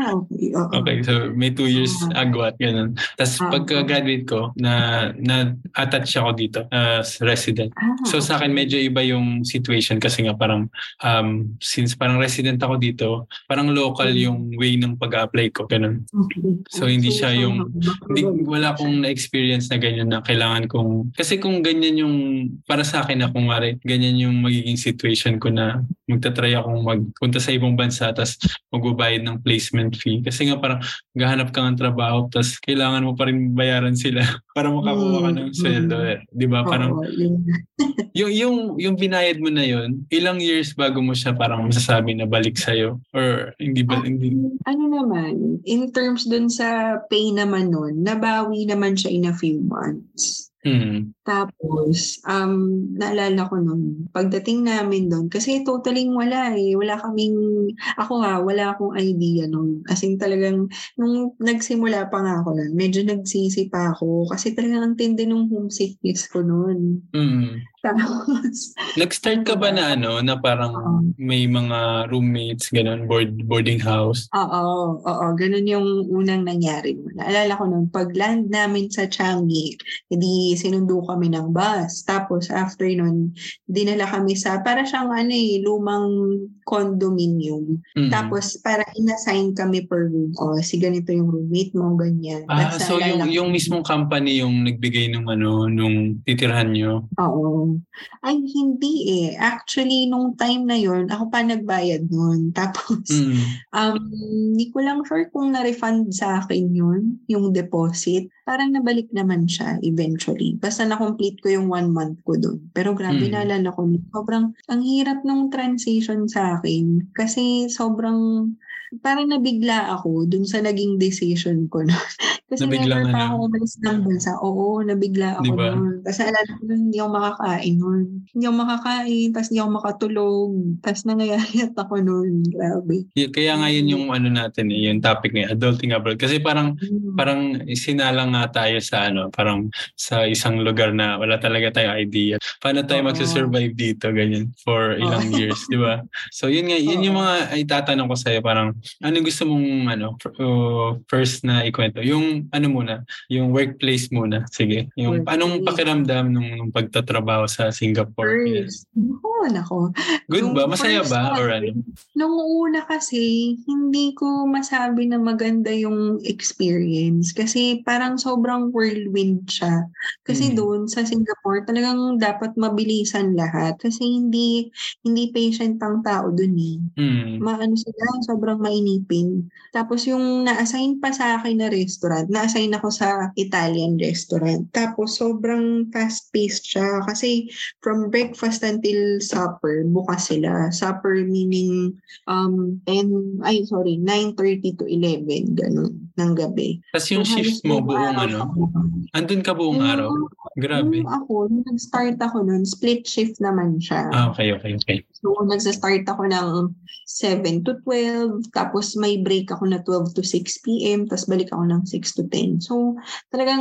Ah, okay. Oo. okay, so may two years Ah. agwat, ganun. Tapos Ah, pagka-graduate ko, na, na attach ako dito as resident. Ah, So sa akin medyo iba yung situation kasi nga parang um, since parang resident ako dito, parang local Mm. yung way ng pag-apply ko, ganun. Okay. So, hindi siya yung- Hindi, wala akong na-experience na ganyan na kailangan kong... Kasi kung ganyan yung... Para sa akin na kung mare, ganyan yung magiging situation ko na magta-try akong magpunta sa ibang bansa tapos magbabayad ng placement fee. Kasi nga parang gahanap ka ng trabaho tapos kailangan mo pa rin bayaran sila *laughs* para makakuha ka ng Mm, sweldo. mm. Eh. Di ba? Parang yun. *laughs* yung, yung, yung binayad mo na yun, ilang years bago mo siya parang masasabi na balik sa'yo? Or hindi ba? Hindi, Ano naman, in terms dun sa pay naman nun, nabawi naman siya in a few months. hmm. Tapos, um, naalala ko nun, pagdating namin doon, kasi totally wala eh. Wala kaming, ako ha, wala akong idea nun. As in talagang, nung nagsimula pa nga ako nun, medyo nagsisi pa ako. Kasi talagang ang tindi nung homesickness ko nun. Hmm. Tapos, *laughs* Nag-start ka ba na ano, na parang Oo. may mga roommates, ganun, board, boarding house? Oo, oo, ganun yung unang nangyari. Naalala ko nun, pag land namin sa Changi, hindi sinundo kami ng bus. Tapos after nun, dinala kami sa, para siyang ano eh, lumang condominium. Mm. Tapos para inassign kami per room. O, si ganito yung roommate mo, ganyan. ah, Tapos so yung, yung mismong company yung nagbigay ng ano, nung titirhan nyo? Oo. Ay, hindi eh. Actually, nung time na yon ako pa nagbayad nun. *laughs* Tapos, Mm. Um, hindi ko lang sure kung na-refund sa akin yun, yung deposit. Parang nabalik naman siya eventually. Basta na-complete ko yung one month ko dun. Pero grabe, Mm. naalala ko, sobrang, ang hirap nung transition sa akin. Kasi sobrang, parang nabigla ako dun sa naging decision ko. nun. *laughs* Kasi Nabiglang never pa ano? ako umalis ng bansa. Oo, nabigla ako Diba? nun. Kasi alala ko nun, hindi ako makakain nun. Hindi ako makakain, tapos hindi ako makatulog. Tapos nangayayat *laughs* ako nun. Grabe. Kaya nga yun yung ano natin eh, yung topic ngayon, adulting abroad. Kasi parang Mm. parang sinalang nga tayo sa ano, parang sa isang lugar na wala talaga tayo idea. Paano tayo Oo. magsusurvive dito, ganyan, for ilang Oo. years, di ba? So yun nga, yun yung Oo. mga itatanong ko sa'yo, parang ano gusto mong ano, first na ikwento? Yung ano muna, yung workplace muna. Sige. Yung Workplace. anong pakiramdam nung, nung pagtatrabaho sa Singapore? Yes. First. Oo, nako. Good Yung ba? Masaya ba? Or ano? Nung una kasi, hindi ko masabi na maganda yung experience kasi parang sobrang whirlwind siya. Kasi Mm. doon sa Singapore, talagang dapat mabilisan lahat kasi hindi hindi patient ang tao doon eh. Hmm. Maano sila, sobrang mainipin. Tapos yung na-assign pa sa akin na restaurant, na-assign ako sa Italian restaurant. Tapos sobrang fast-paced siya kasi from breakfast until supper, bukas sila. Supper meaning um 10, ay sorry, 9.30 to 11, ganun, ng gabi. Tapos yung So, shift mo buong ano, andun ka buong Yung- araw? Grabe. Yung ako, nag-start ako nun, split shift naman siya. Ah, okay, okay, okay. So, nagsa-start ako ng 7 to 12, tapos may break ako na 12 to 6 p.m., tapos balik ako ng 6 to 10. So, talagang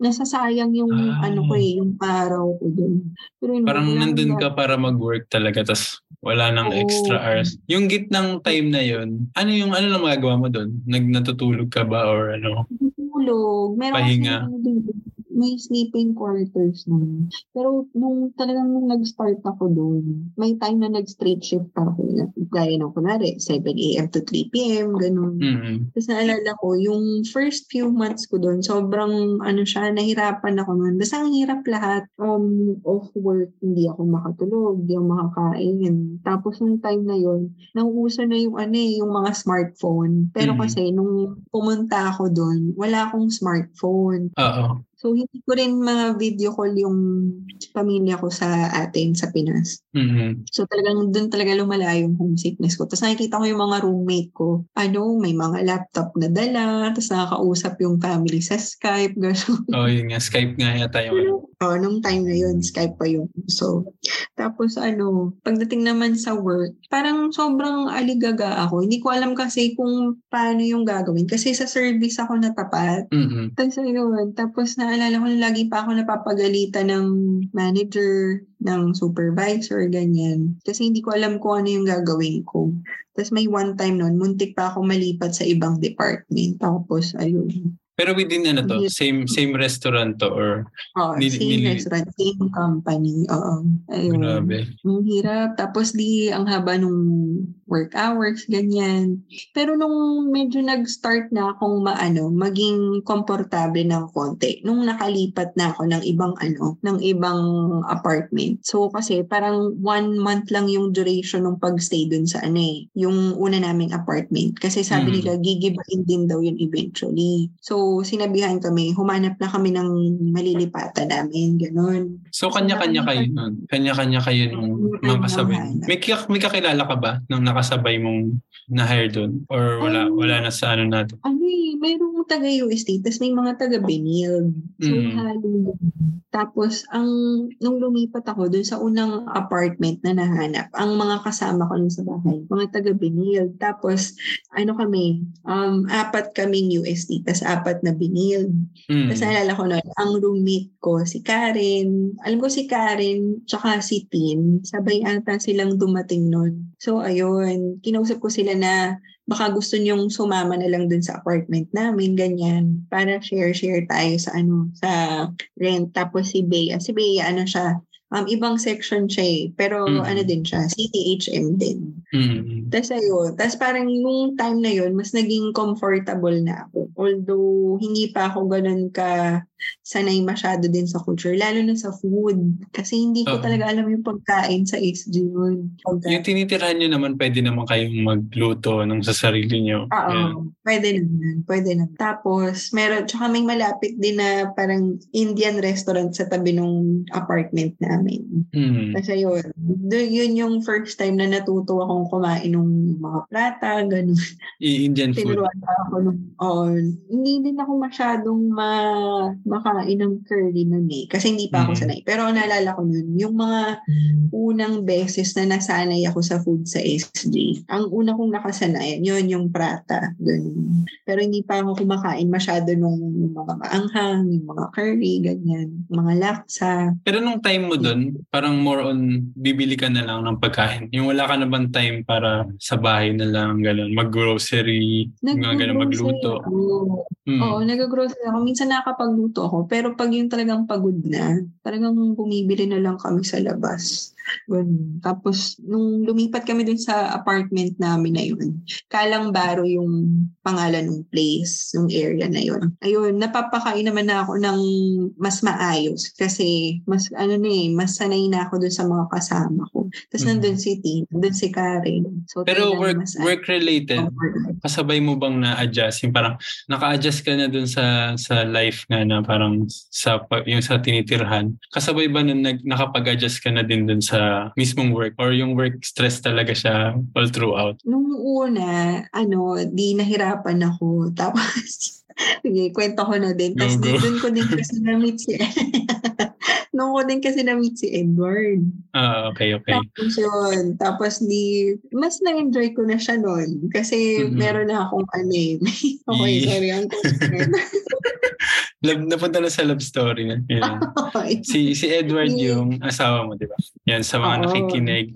nasasayang yung Ah. ano ko eh, yung araw ko dun. Pero yun, Parang nandun na- ka para mag-work talaga tapos wala nang Oo. extra hours. Yung gitnang time na yun, ano yung ano lang magagawa mo doon? Nag natutulog ka ba or ano? Tulog. Meron Pahinga. kasi may sleeping quarters naman. Pero nung talagang nung nag-start ako doon, may time na nag-straight shift ako. Gaya ng kunwari, 7 a.m. to 3 p.m., ganun. Mm-hmm. Tapos naalala ko, yung first few months ko doon, sobrang ano siya, nahirapan ako noon. Basta ang hirap lahat. Um, off work, hindi ako makatulog, hindi ako makakain. Tapos nung time na yon nauuso na yung ano eh, yung mga smartphone. Pero Mhm. kasi nung pumunta ako doon, wala akong smartphone. Oo. So, hindi ko rin mga video call yung pamilya ko sa atin, sa Pinas. Mhm. So, talagang doon talaga lumala yung homesickness ko. Tapos nakikita ko yung mga roommate ko. Ano, may mga laptop na dala. Tapos nakakausap yung family sa Skype. *laughs* Gano'n. Oh, yun nga. Skype nga yata yung ano. Oh, nung time na yun, Skype pa yun. So, tapos ano, pagdating naman sa work, parang sobrang aligaga ako. Hindi ko alam kasi kung paano yung gagawin. Kasi sa service ako natapat. Mhm. Tapos ayun, tapos naalala ko na lagi pa ako napapagalitan ng manager, ng supervisor, ganyan. Kasi hindi ko alam kung ano yung gagawin ko. Tapos may one time noon, muntik pa ako malipat sa ibang department. Tapos ayun. Pero within ano to, same same restaurant to or Oh, Nili- same nili- restaurant, same company. Oo. Ayun. grabe. Ang hirap. Tapos di ang haba nung work hours, ganyan. Pero nung medyo nag-start na akong maano, maging komportable ng konti. Nung nakalipat na ako ng ibang ano, ng ibang apartment. So kasi parang one month lang yung duration ng pagstay dun sa ano eh, yung una naming apartment. Kasi sabi Mm. nila, gigibain din daw yun eventually. So sinabihan kami, humanap na kami ng malilipatan namin, ganun. So kanya-kanya kayo nun. Kanya-kanya kayo nung mga hanap. May, may kakilala ka ba nung nakasabay mong na-hire doon? Or wala Um, wala na sa ano natin? ano eh, mayroong taga UST, tapos may mga taga Benilde. So, Mm. halo. Tapos, ang, nung lumipat ako dun sa unang apartment na nahanap, ang mga kasama ko sa bahay, mga taga Benilde. Tapos, ano kami, um, apat kaming UST, tapos apat na Benilde. Mm. Tapos naalala ko nun, ang roommate ko, si Karen. Alam ko si Karen, tsaka si Tin. Sabay ata silang dumating nun. So, ayun. Kinausap ko sila na baka gusto niyong sumama na lang dun sa apartment namin, ganyan. Para share-share tayo sa ano, sa rent. Tapos si Bea. Si Bea, ano siya, um, ibang section siya eh. Pero Mm. ano din siya, CTHM din. Mm. Tapos ayun, tapos parang yung time na yun, mas naging comfortable na ako. Although, hindi pa ako ganun ka sanay masyado din sa culture, lalo na sa food. Kasi hindi ko Oo. talaga alam yung pagkain sa SG yun. Yung tinitirahan nyo naman, pwede naman kayong magluto ng sa sarili nyo. Oo, Yan. pwede naman, pwede naman. Tapos, meron, tsaka may malapit din na parang Indian restaurant sa tabi ng apartment namin. Mm. Kasi yun, yun yung first time na natuto akong kumain ng mga plata, ganun. Indian food. Tinuruan ako nung, oo, hindi din ako masyadong ma, makain ng curry nun eh. Kasi hindi pa ako Mm. sanay. Pero naalala ko nun, yung mga unang beses na nasanay ako sa food sa SG, ang una kong nakasanayan, yun yung prata. Ganun. Pero hindi pa ako kumakain masyado nung mga maanghang, yung mga curry, ganyan, mga laksa. Pero nung time mo doon, parang more on bibili ka na lang ng pagkain. Yung wala ka na bang time para sa bahay na lang, gano'n, mag-grocery, mga gano'n, magluto. Oo. Mm. Oo, nag-grocery ako. Minsan nakakapagluto ako. Pero pag yung talagang pagod na, talagang bumibili na lang kami sa labas. Ganun. Tapos, nung lumipat kami dun sa apartment namin na yun, Kalang Baro yung pangalan ng place, yung area na yun. Ayun, napapakain naman na ako ng mas maayos kasi mas, ano na eh, mas sanay na ako dun sa mga kasama ko. Tapos Mhm. nandun si Tina, nandun si Karen. So, Pero work mas work related, comfort. kasabay mo bang na-adjust? Yung parang naka-adjust ka na dun sa sa life nga na parang sa yung sa tinitirhan. Kasabay ba nun nag, nakapag-adjust ka na din dun sa mismong work or yung work stress talaga siya all throughout? Nung una, ano, di nahirapan ako. *laughs* Tapos, sige, kwento ko na din. Tapos doon ko din *laughs* kasi na-meet si Noon ko din kasi na-meet si Edward. Ah, okay, okay. Tapos yun. Tapos di, mas na-enjoy ko na siya noon. Kasi Mhm. meron na akong ano eh. *laughs* okay, Eh. sorry. Ang Love, *laughs* napunta na sa love story na. Yan. *laughs* okay. Si si Edward yung asawa mo, di ba? Yan, sa mga Oo. nakikinig.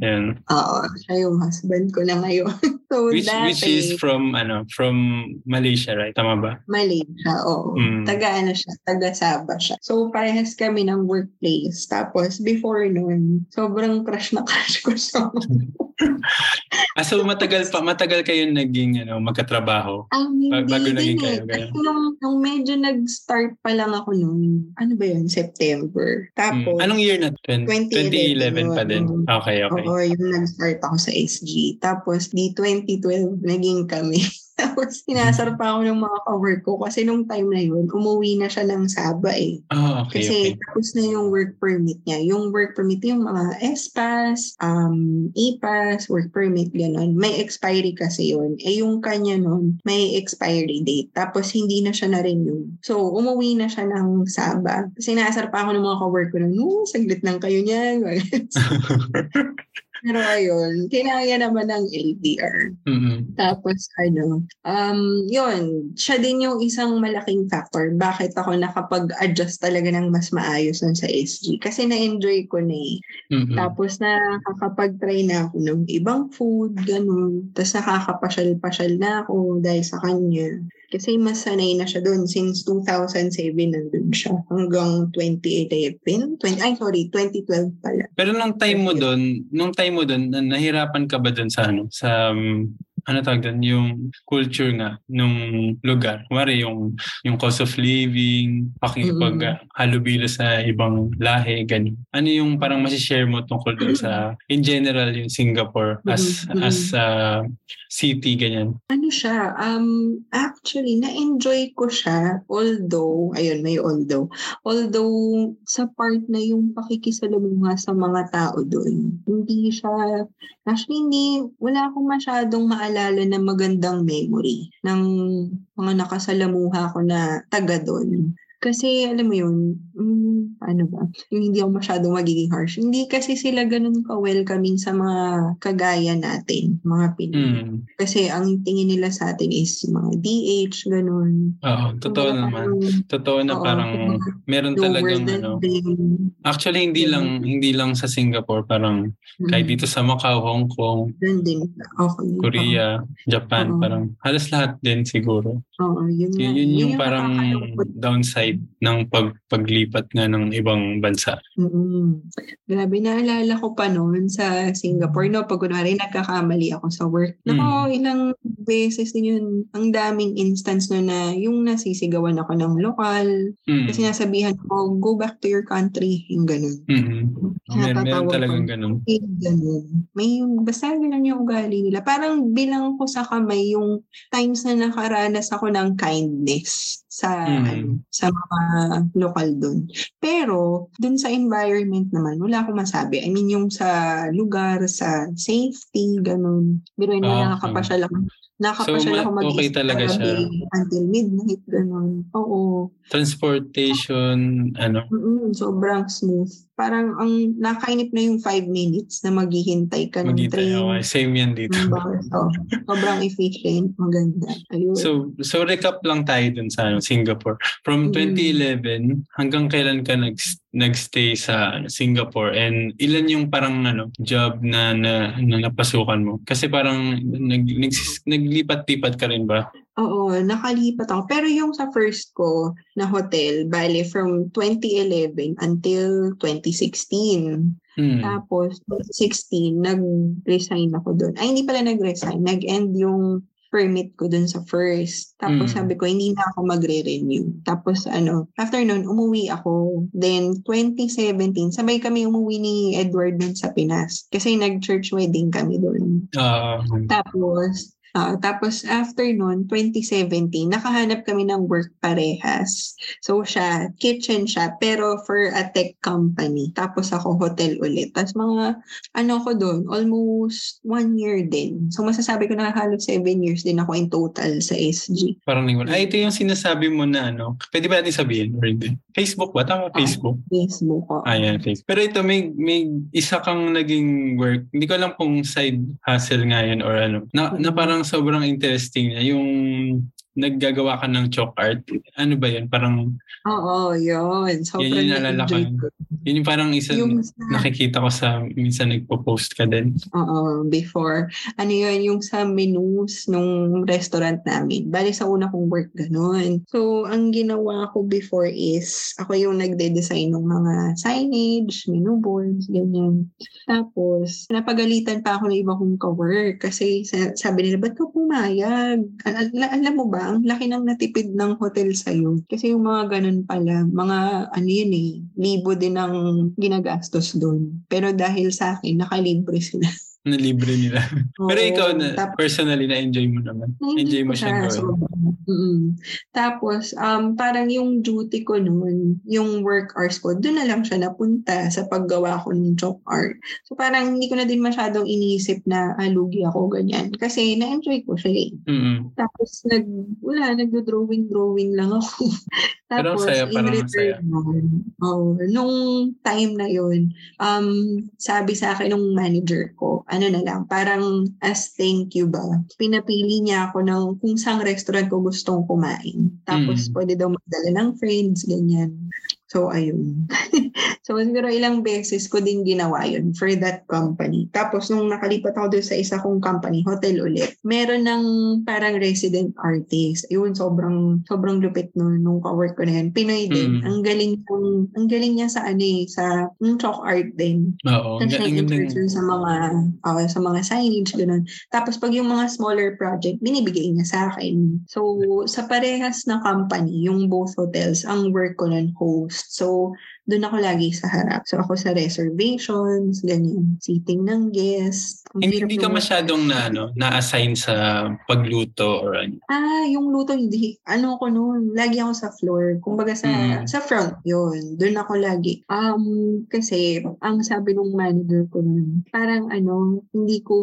Yan. Oo, siya yung husband ko na ngayon. So, Which dati, which is from ano, from Malaysia, right? Tama ba? Malaysia, oo. Mm. Taga ano siya, taga Sabah siya. So, parehas kami ng workplace. Tapos, before nun, sobrang crush na crush ko siya. *laughs* Ah, so matagal pa matagal kayo naging ano, magkatrabaho. Um, hindi Ba- bago naging kayo, Kasi ganun. nung, nung medyo nag-start pa lang ako noon, ano ba yun, September. Tapos, Anong year na? 20, 2011 2011 pa din. Okay, okay. Oo, yung nag-start ako sa SG. Tapos, di 2012, naging kami. Tapos, sinasar pa ako ng mga ka-work ko kasi nung time na yun, umuwi na siya ng Saba eh. Oh, okay, Kasi okay. tapos na yung work permit niya. Yung work permit, yung mga SPAS, um, EPAS, work permit, gano'n. May expiry kasi yun. Eh yung kanya nun, may expiry date. Tapos hindi na siya na-renew. So, umuwi na siya ng Saba. Kasi naasar pa ako ng mga ka-work ko na, no, saglit lang kayo niyan. *laughs* *laughs* Pero ayun, kinaya naman ng LDR. Mm-mm. Tapos ano, um, yun, siya din yung isang malaking factor. Bakit ako nakapag-adjust talaga ng mas maayos nun sa SG? Kasi na-enjoy ko na eh. Mm-mm. Tapos nakakapag-try na ako ng ibang food, ganun. Tapos nakakapasyal-pasyal na ako dahil sa kanya. Kasi mas sanay na siya doon since 2007 nandun siya hanggang 2011. 20, ay sorry, 2012 pala. Pero nung time mo doon, nung time mo doon, na- nahirapan ka ba doon sa ano, sa um, ano tawag doon, yung culture nga nung lugar. Kumari yung yung cost of living, pakikipag Mm-mm. uh, halubilo sa ibang lahi, ganun. Ano yung parang masishare mo tungkol doon sa, in general, yung Singapore as Mm-mm. as a city, ganyan? Ano siya, um, actually, na-enjoy ko siya, although, ayun, may although, although sa part na yung pakikisalamuha sa mga tao doon, hindi siya, actually, hindi, wala akong masyadong maalala na magandang memory ng mga nakasalamuha ko na taga doon. Kasi, alam mo yun, mm, ano ba, yung hindi ako masyadong magiging harsh. Hindi kasi sila ganun ka-welcoming sa mga kagaya natin, mga Pinoy. Mm. Kasi ang tingin nila sa atin is yung mga DH, ganun. Oo, totoo Kumbaga naman. parang Totoo na Oo, parang meron talagang ano. Actually hindi lang hindi lang sa Singapore, parang kahit Mm, dito sa Macau, Hong Kong, Ganun din. Okay. Korea, Japan, Oo. parang halos lahat din siguro. Oo, yun, Yun, nga. yun yung parang nakakalungkot. Downside ng pag, paglipat nga ng ibang bansa. Mm-mm. Grabe, naalala ko pa noon sa Singapore, no? Pag kunwari nagkakamali ako sa work. Nako, Mm. ilang beses din yun. Ang daming instance no na yung nasisigawan ako ng lokal. Mm. Kasi nasabihan ko, go back to your country. Yung ganun. Mhm. Meron, meron talagang ko. ganun. Eh, ganun. May yung, basta ganun yung ugali nila. Parang bilang ko sa kamay yung times na nakaranas ako ng kindness sa Mm. ano, sa mga lokal doon. Pero doon sa environment naman, wala akong masabi. I mean, yung sa lugar, sa safety, ganun. Pero yun, Ah, nakakapasyal ako. Nakakapasyal ma- ako mag okay talaga siya. until midnight, ganun. Oo. Transportation, ano, Mm-mm, sobrang smooth. Parang ang nakainip na yung five minutes na maghihintay ka ng magita. train. Okay, same yan dito. So, sobrang efficient, maganda. Ayun. So, so recap lang tayo dun sa ano, Singapore. From Mm. 2011 hanggang kailan ka nag nagstay sa ano, Singapore and ilan yung parang ano job na na, na napasukan mo? Kasi parang nag, nag, naglipat-lipat ka rin ba? Oo, nakalipat ako. Pero yung sa first ko na hotel, bale from 2011 until 2016. Hmm. Tapos, 2016, nag-resign ako doon. Ay, hindi pala nag-resign. Nag-end yung permit ko dun sa first. Tapos Mm. sabi ko, hindi na ako magre-renew. Tapos ano, after nun, umuwi ako. Then, 2017, sabay kami umuwi ni Edward dun sa Pinas. Kasi nag-church wedding kami dun. Ah, Tapos, ah, tapos after nun, 2017, nakahanap kami ng work parehas. So siya, kitchen siya, pero for a tech company. Tapos ako hotel ulit. Tapos mga, ano ko doon, almost one year din. So masasabi ko na halos seven years din ako in total sa SG. parang lingwan. Ah, ito yung sinasabi mo na ano. Pwede ba natin sabihin? Or hindi? Facebook ba? Tama, Facebook. Facebook ko. Ah, yan, Facebook. Pero ito, may, may isa kang naging work. Hindi ko alam kung side hustle nga yun or ano. Na, na parang sobrang interesting niya. Yung naggagawa ka ng chalk art. Ano ba yun? Parang, Oo, yun. Sobrang yun yung naalala ko. Yun yung parang isa Yung sa, nakikita ko sa, minsan nagpo-post ka din. oo, before. Ano yun, yung sa menus nung restaurant namin. Bali sa una kong work, ganun. So, ang ginawa ko before is, ako yung nagde-design ng mga signage, menu boards, ganyan. Tapos, napagalitan pa ako ng iba kong ka-work kasi sa- sabi nila, ba't ka pumayag? Al- al- alam mo ba, ang laki ng natipid ng hotel sa'yo. Kasi yung mga ganun pala, mga ano yun eh, libo din ang ginagastos doon. Pero dahil sa akin, nakalibre sila. Na libre nila. *laughs* Pero ikaw, na, tap- personally, na-enjoy mo naman. Enjoy mo siyang gawin. Sobrang. Mm. Tapos, um, parang yung duty ko noon, yung work hours ko, doon na lang siya napunta sa paggawa ko ng chalk art. So parang hindi ko na din masyadong iniisip na alugi ako, ganyan. Kasi na-enjoy ko siya eh. Mm-mm. Tapos, nag, wala, nagdo-drawing-drawing lang ako. *laughs* Tapos, saya, in parang return, naman, oh, nung time na yun, um, sabi sa akin nung manager ko, ano na lang, parang as thank you ba, pinapili niya ako ng kung saang restaurant ko gustong kumain. Tapos, Mm. pwede daw magdala ng friends, ganyan. So, ayun. *laughs* so, siguro ilang beses ko din ginawa yun for that company. Tapos, nung nakalipat ako doon sa isa kong company, hotel ulit, meron ng parang resident artist. Ayun, sobrang, sobrang lupit nun, nung ka-work ko na yun. Pinoy din. Mm. Ang galing kong, ang galing niya sa ano eh, sa yung chalk art din. Oo. Tapos Ang sa mga, ah, sa mga signage, ganun. Tapos pag yung mga smaller project, binibigay niya sa akin. So, sa parehas na company, yung both hotels, ang work ko nun host. So, doon ako lagi sa harap. So, ako sa reservations, ganyan. Seating ng guests. Ang Hindi, hindi ka masyadong na, ano, na-assign sa pagluto or ano. Ah, yung luto hindi. Ano ko noon, lagi ako sa floor. Kumbaga sa Mm. sa front 'yun. Doon ako lagi. Um kasi ang sabi nung manager ko noon, parang ano, hindi ko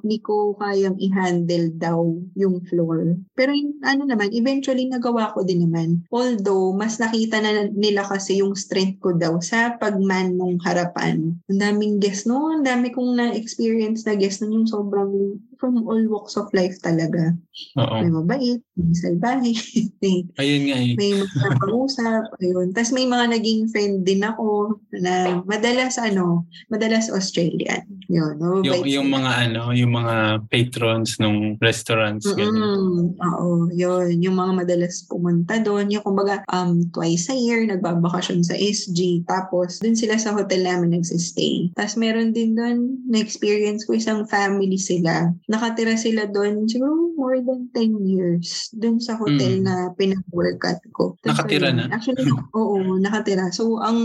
hindi ko kayang i-handle daw yung floor. Pero yung, ano naman, eventually nagawa ko din naman. Although mas nakita na nila kasi yung strength ko daw sa pagman nung harapan. Ang daming guests no, ang dami kong na-experience na guests na yung sobrang from all walks of life talaga. Oo. May mabait, may salbahe, *laughs* may, Ayun nga eh. may magpapangusap, *laughs* ayun. Tapos may mga naging friend din ako na madalas ano, madalas Australian. Yun, no? Yung, yung mga ano, yung mga patrons ng restaurants. Mm, oo, yun. Yung mga madalas pumunta doon. Yung kumbaga, um, twice a year, nagbabakasyon sa SG. Tapos, dun sila sa hotel namin nagsistay. Tapos, meron din doon, na-experience ko isang family sila. Nakatira sila doon, siguro more than 10 years. Doon sa hotel Mm. na pinag-workat ko. Tapos, Nakatira na? Actually, oo, nakatira. So, ang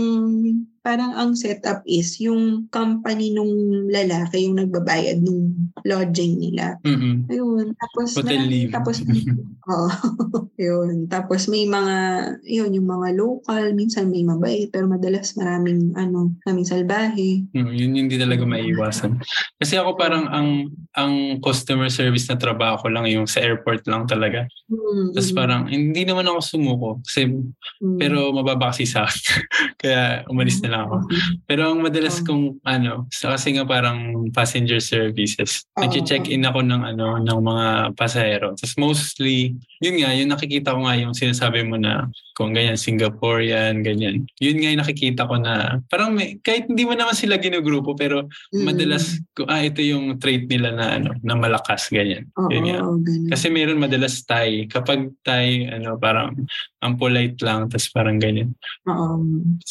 parang ang setup is yung company nung lalaki yung nagbabayad nung lodging nila. Mm-mm. Ayun. Tapos, Hotel leave. Tapos, *laughs* oo. *laughs* yun. Tapos may mga, yun, yung mga local, minsan may mabait, pero madalas maraming, ano, maraming salbahe. Mm, yun hindi talaga maiiwasan. Kasi ako parang ang ang customer service na trabaho ko lang yung sa airport lang talaga. Mm, Tapos parang hindi naman ako sumuko kasi mm. pero mababa kasi sa akin. *laughs* Kaya umalis na lang ako. Okay. Pero ang madalas Oh. kong ano, sa- kasi nga parang passenger services. Oo. Nag-check in ako ng ano ng mga pasahero. Tapos mostly, yun nga, yung nakikita ko nga yung sinasabi mo na kung ganyan, Singaporean, ganyan. Yun nga yung nakikita ko na parang may, kahit hindi mo naman sila ginugrupo pero Mm. madalas, ko- ah, ito yung trait nila na ano, na malakas, ganyan. Oo, Yun nga. ganun. Kasi meron madalas Thai. Kapag Thai, ano, parang ang polite lang, tapos parang ganyan. Oo.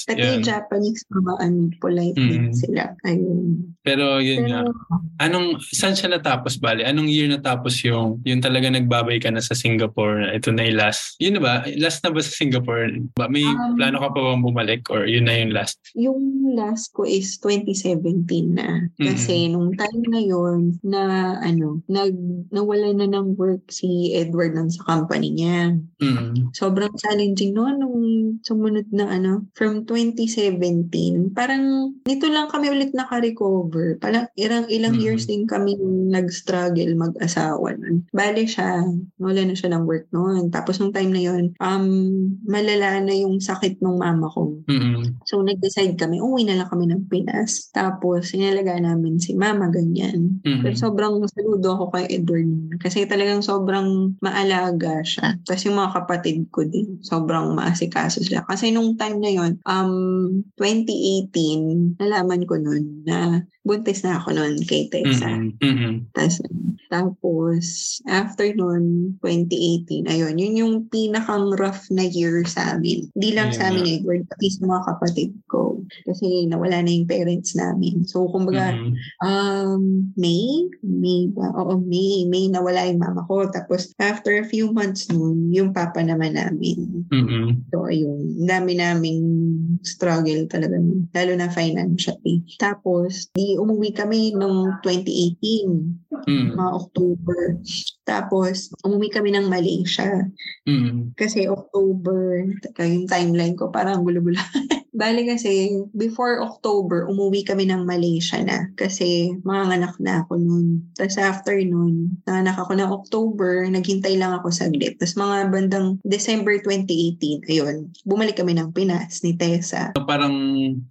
Pati Yun. Japanese, mga ano, polite din Mm. sila. Ayun. Pero yun nga, Pero, anong, saan siya natapos, bali? Anong year natapos yung, yung talaga nagbabay ka na sa Singapore? Ito na yung last. Yun na ba? Last na ba sa Singapore? Ba, may Um, plano ka pa bang bumalik or yun na yung last? yung last ko is 2017 na. Kasi nung time na yon na ano, nag, nawala na ng work si Edward nun sa company niya. Mm. Sobrang challenging no nung sumunod na ano, from 2017 2019, parang nito lang kami ulit naka-recover. Parang ilang, ilang Mhm. years din kami nag-struggle mag-asawa nun. Bale siya, wala na siya ng work noon. Tapos nung time na yun, um, malala na yung sakit ng mama ko. Mm-mm. So, nag-decide kami, uwi na lang kami ng Pinas. Tapos, inalagaan namin si mama, ganyan. Mm-mm. Pero sobrang saludo ako kay Edward. Kasi talagang sobrang maalaga siya. Tapos yung mga kapatid ko din, sobrang maasikaso sila. Kasi nung time na yon um, 2018, nalaman ko nun na buntis na ako nun kay Tessa. Mm-mm. Mm-mm. Tas, tapos, after nun, 2018, ayun, yun yung pinakang rough na year sa amin. Di lang sa Ayun amin, Edward, pati sa mga kapatid ko. Kasi nawala na yung parents namin. So, kumbaga, Mm-mm. um, May? May ba? Oo, May. May nawala yung mama ko. Tapos, after a few months nun, yung papa naman namin. Mm-mm. So, ayun. Dami naming struggle talaga. Lalo na financially. Tapos, di umuwi kami noong 2018, Mm. mga October. Tapos, umuwi kami ng Malaysia. Mm. Kasi October, yung timeline ko parang gulo-gulo. *laughs* Bali kasi, before October, umuwi kami ng Malaysia na. Kasi mga anak na ako noon. Tapos after noon, nanganak ako ng October, naghintay lang ako saglit. Tapos mga bandang December 2018, ayun, bumalik kami ng Pinas ni Tessa. So, parang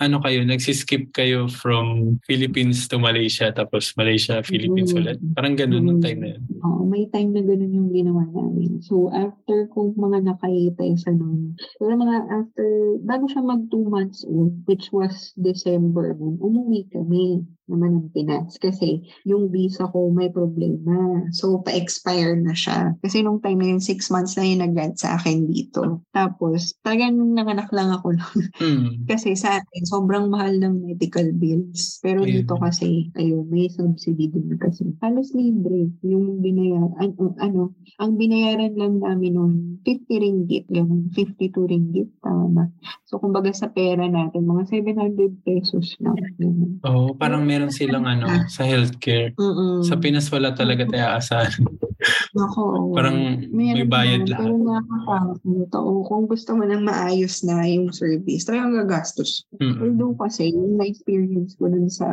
ano kayo, nagsiskip kayo from Philippines to Malaysia tapos Malaysia, Philippines Mm. ulit. Parang ganun nung Mm. time na yun. Oo, may time na ganun yung ginawa namin. So, after kong mga nakayitay sa nun, pero mga after, bago siya mag two months old, which was December, umuwi kami naman ng Pinas. Kasi yung visa ko may problema. So, pa-expire na siya. Kasi nung time na yun, six months na yung nag-grant sa akin dito. Tapos, talagang nanganak lang ako nun. *laughs* Mm. Kasi sa atin, sobrang mahal ng medical bills. Pero Ayun. dito kasi, ayun, may subsidy din kasi. Halos libre yung binayaran. Ano, ano, ang binayaran lang namin noon, 50 ringgit, ganun, 52 ringgit, tama ba? So, kumbaga sa pera natin, mga 700 pesos lang. Oo, parang meron silang ano, sa healthcare. Mm-mm. Sa Pinas wala talaga tayo aasahan. Nako. Parang may Meron bayad naman, lahat. Pero nakakakot. Oo, kung gusto mo nang maayos na yung service, talagang gagastos. Mm-mm. Although kasi, yung na-experience ko dun sa